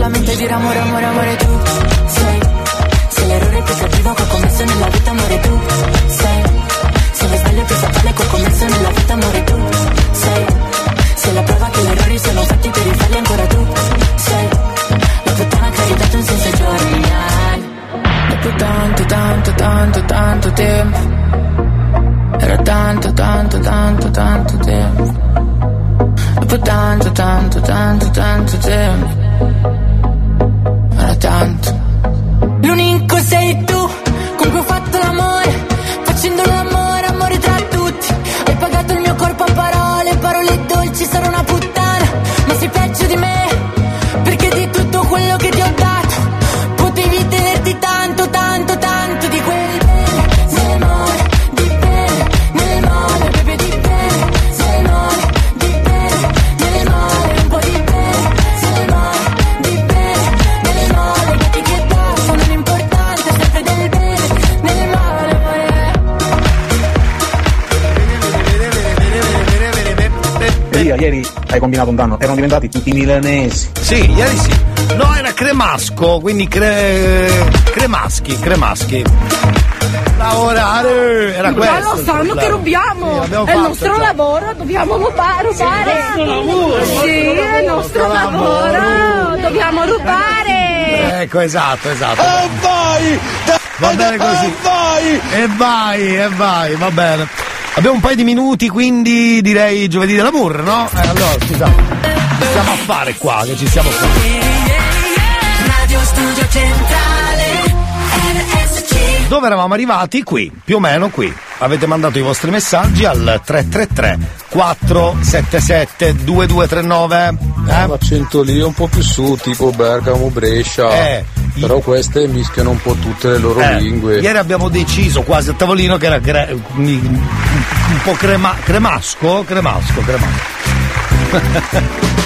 Saputo solamente dire amore, amore, amore tu Sei, sei l'errore più cattivo che ho commesso nella vita, amore tu Sei, sei lo sbaglio più fatale che ho commesso nella vita, amore tu Sei, sei la prova che gli errori sono fatti per rifarli ancora tu Sei, la puttana che ha ridato un senso ai giorni. Dopo tanto, tanto, tanto, tanto tempo. Era tanto, tanto, tanto, tanto tempo. Dopo tanto, tanto, tanto, tanto tempo hai combinato un danno, erano diventati tutti milanesi. Sì, ieri sì. No, era cremasco, quindi cre... cremaschi, cremaschi. Lavorare era questo. Ma lo sanno che rubiamo! Sì, è il nostro già. lavoro, dobbiamo rubare, rubare! Sì, è il nostro lavoro. Sì, è il nostro lavoro, dobbiamo rubare! Ecco, esatto, esatto. E vai! Va bene così. E vai! E vai, e vai, va bene. Abbiamo un paio di minuti, quindi direi giovedì dell'amour, no? Eh, allora, scusa. Ci stiamo a fare qua, che ci stiamo a fare. Radio Studio Centrale RSC Dove eravamo arrivati? Qui, più o meno qui. Avete mandato i vostri messaggi al 333 477 2239. Eh? L'accento lì è un po' più su, tipo Bergamo, Brescia. Eh, Però queste mischiano un po' tutte le loro Eh, lingue. Ieri abbiamo deciso quasi a tavolino che era cre- un po' crema- cremasco, cremasco, cremasco.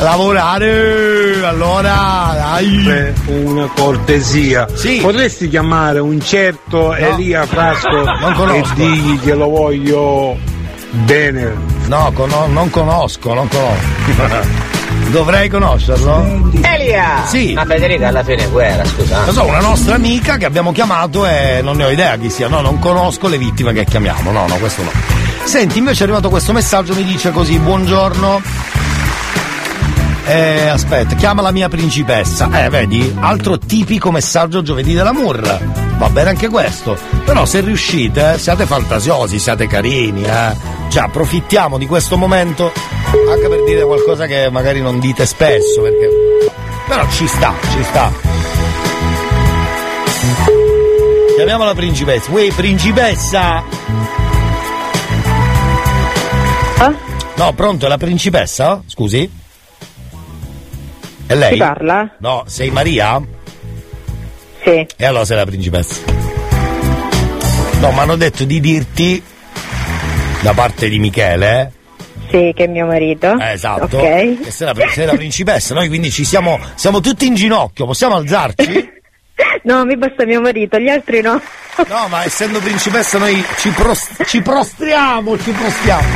Lavorare, allora, dai. Una cortesia. Sì. Potresti chiamare un certo Elia Frasco e digli che lo voglio bene. No, cono- non conosco, non conosco. Dovrei conoscerlo? Elia! Sì. Ma Federica alla fine guerra, scusa. Lo so, una nostra amica che abbiamo chiamato e non ne ho idea chi sia. No, non conosco le vittime che chiamiamo. No, no, questo no. Senti, invece è arrivato questo messaggio, mi dice così, buongiorno. Eh, aspetta, chiama la mia principessa. Eh, vedi, altro tipico messaggio giovedì dell'amour. Va bene anche questo. Però se riuscite, eh, siate fantasiosi, siate carini, eh. Cioè, approfittiamo di questo momento anche per dire qualcosa che magari non dite spesso, perché. Però ci sta, ci sta. Chiamiamo la principessa. Uè, principessa! No, pronto, è la principessa? Scusi? È lei? Chi parla? No, sei Maria? Sì. E allora sei la principessa. No, mi hanno detto di dirti, da parte di Michele, Sì, che è mio marito. eh, esatto, Ok. che sei la, sei la principessa, noi quindi ci siamo, siamo tutti in ginocchio, possiamo alzarci? No, mi basta mio marito, gli altri no. No, ma essendo principessa noi ci, pros- ci prostriamo, ci prostriamo.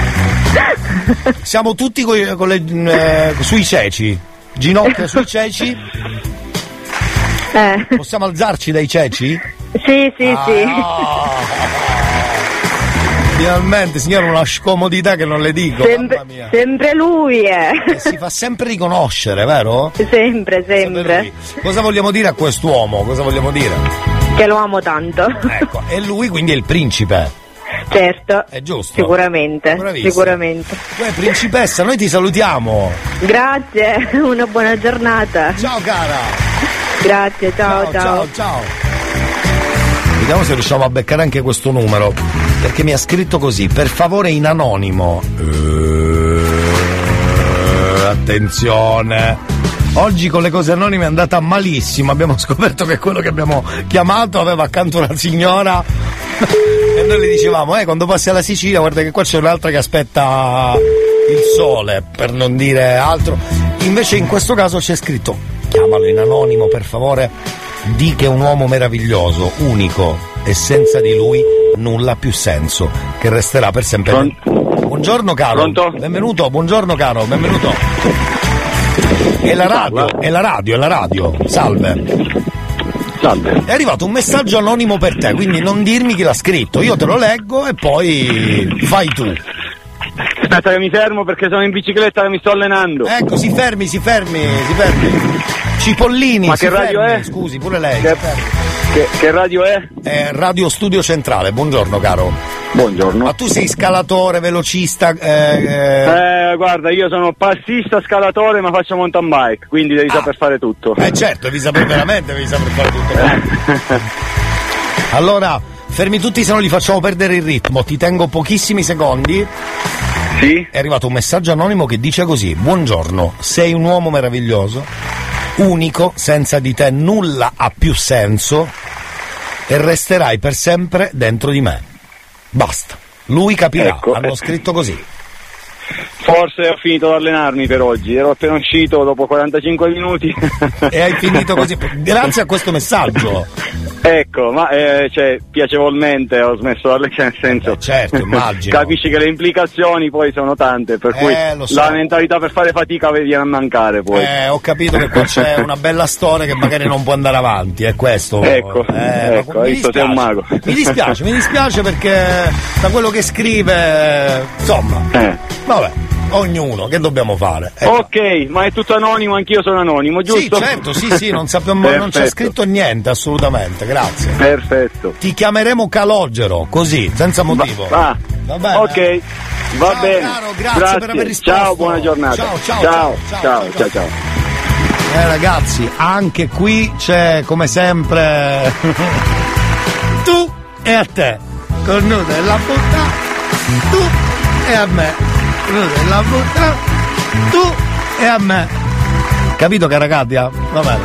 Siamo tutti coi- con le- eh, sui ceci, ginocchia sui ceci. Eh. Possiamo alzarci dai ceci? Sì, sì, Ah, sì. Finalmente, signora, una scomodità che non le dico. Sempre, mamma mia. sempre lui, eh. E si fa sempre riconoscere, vero? Sempre, sempre. Cosa vogliamo dire a quest'uomo? Cosa vogliamo dire? Che lo amo tanto. Ecco, e lui quindi è il principe. Certo. È giusto. Sicuramente, Bravissimo. sicuramente. Tu principessa, noi ti salutiamo. Grazie, una buona giornata. Ciao cara. Grazie, ciao, ciao. ciao, ciao. Vediamo se riusciamo a beccare anche questo numero. Perché mi ha scritto così, per favore in anonimo. Eh, attenzione. Oggi con le cose anonime è andata malissimo. Abbiamo scoperto che quello che abbiamo chiamato aveva accanto una signora. e noi le dicevamo, eh, quando passi alla Sicilia, guarda che qua c'è un'altra che aspetta il sole, per non dire altro. Invece in questo caso c'è scritto, chiamalo in anonimo per favore, di che è un uomo meraviglioso, unico e senza di lui nulla ha più senso, che resterà per sempre. Buongiorno caro. Benvenuto, buongiorno caro, benvenuto. È la radio, è la radio, è la radio. Salve. Salve. È arrivato un messaggio anonimo per te, quindi non dirmi chi l'ha scritto, io te lo leggo e poi fai tu. Aspetta che mi fermo perché sono in bicicletta che mi sto allenando. Ecco, si fermi, si fermi, si fermi. Cipollini, Ma che radio fermi. è? Scusi, pure lei. Che-. Che, che radio è? È Radio Studio Centrale, buongiorno caro. Buongiorno. Ma tu sei scalatore, velocista, eh, eh, Eh, guarda, io sono passista, scalatore, ma faccio mountain bike, quindi devi saper fare tutto. eh, certo, devi sapere veramente, devi saper fare tutto. Allora, fermi tutti se non li facciamo perdere il ritmo, ti tengo pochissimi secondi. Sì. È arrivato un messaggio anonimo che dice così: Buongiorno, sei un uomo meraviglioso, unico, senza di te nulla ha più senso e resterai per sempre dentro di me. Basta. Lui capirà, Ecco, hanno scritto così. Forse ho finito di allenarmi per oggi, ero appena uscito dopo 45 minuti. E hai finito così. Grazie a questo messaggio. Ecco, ma eh, cioè, piacevolmente ho smesso la lezione, nel senso. certo, immagino. Capisci che le implicazioni poi sono tante, per cui Eh, so. la mentalità per fare fatica viene a mancare poi. Eh, ho capito che qua c'è una bella storia che magari non può andare avanti, è questo. Ecco, Eh, ecco, mi hai visto, sei un mago. Mi dispiace, mi dispiace perché da quello che scrive, insomma, Eh. vabbè, ognuno, che dobbiamo fare? Eh, Ok, ma è tutto anonimo, anch'io sono anonimo, Sì, giusto? certo, sì, sì, non sappiamo, non c'è scritto niente, assolutamente, grazie. Perfetto. Ti chiameremo Calogero, così, senza motivo. Va, Va bene? ok, va Ciao, bene. caro, grazie per aver risposto. Ciao, buona giornata. Ciao, ciao, ciao, ciao, ciao, ciao, ciao. Eh ragazzi, anche qui c'è come sempre tu e a te. Cornuta e la butta, tu e a me. La butta, tu e a me. Capito Caragatia? Va bene.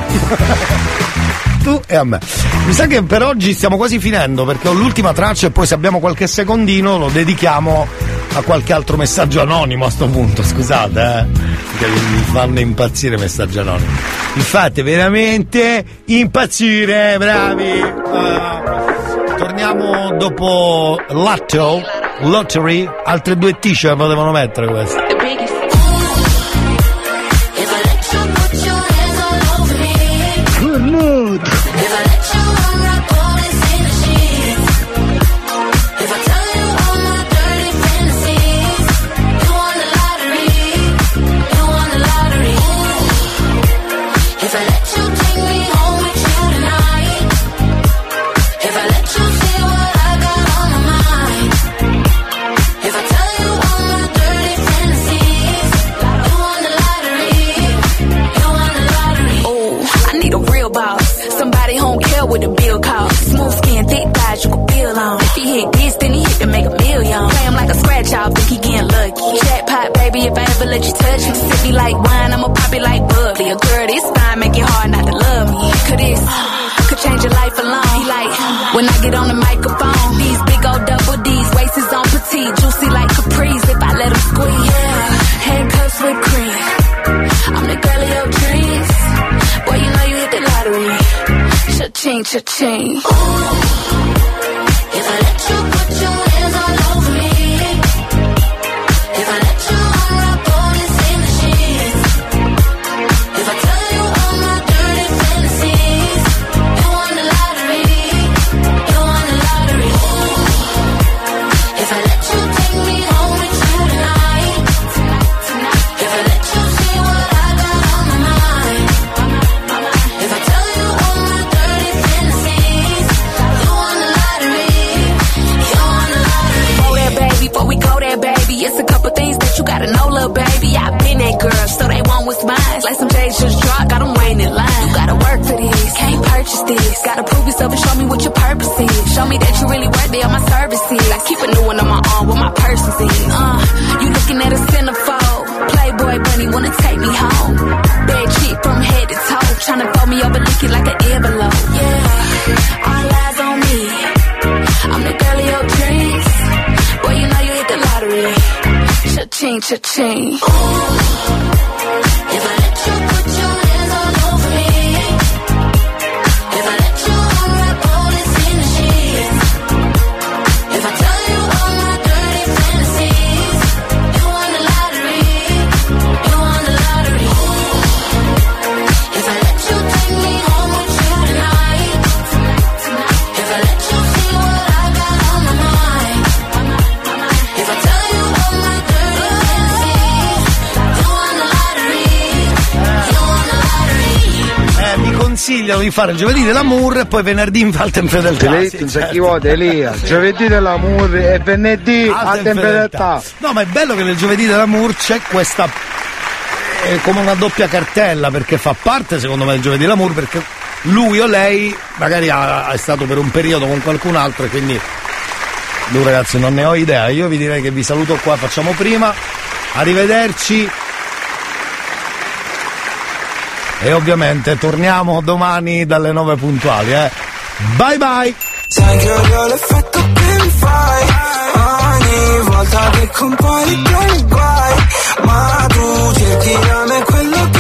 tu e a me. Mi sa che per oggi stiamo quasi finendo perché ho l'ultima traccia e poi se abbiamo qualche secondino lo dedichiamo a qualche altro messaggio anonimo a sto punto, scusate, eh. Mi fanno impazzire i messaggi anonimi. Mi fate veramente impazzire, bravi! Eh, torniamo dopo Lotto, Lottery, altre due t-shirt potevano mettere queste. If I ever let you touch me. Sip me like wine, I'ma pop it like bubbly. A girl this fine, make it hard not to love me. Could this, could change your life alone. Like, when I get on the microphone, these big old double D's, waist is on petite, juicy like capris. If I let him squeeze, yeah. handcuffs with cream. I'm the girl of your dreams. Boy, you know you hit the lottery. Cha-ching, cha-ching. If this. Gotta prove yourself and show me what your purpose is. Show me that you really worthy of my services. I keep a new one on my arm with my purses in. Uh, you looking at a centerfold. Playboy bunny wanna take me home. Bad chick from head to toe. Tryna fold me over, lick it like an envelope. Yeah, all eyes on me. I'm the girl of your dreams. Boy, you know you hit the lottery. Cha-ching, cha-ching. If consigliano di fare il giovedì dell'amour e poi venerdì in non sa chi vuole, Elia. Giovedì dell'amore e venerdì infedeltà. No, ma è bello che nel giovedì dell'amour c'è questa. È come una doppia cartella perché fa parte, secondo me, del giovedì dell'amour perché lui o lei magari ha- è stato per un periodo con qualcun altro e quindi. Lui ragazzi non ne ho idea. Io vi direi che vi saluto qua, facciamo prima. Arrivederci. E ovviamente torniamo domani dalle 9 puntuali, eh. Bye bye! Sai che odio l'effetto che mi fai Ogni volta che compari che guai Ma tu cerchi da me quello che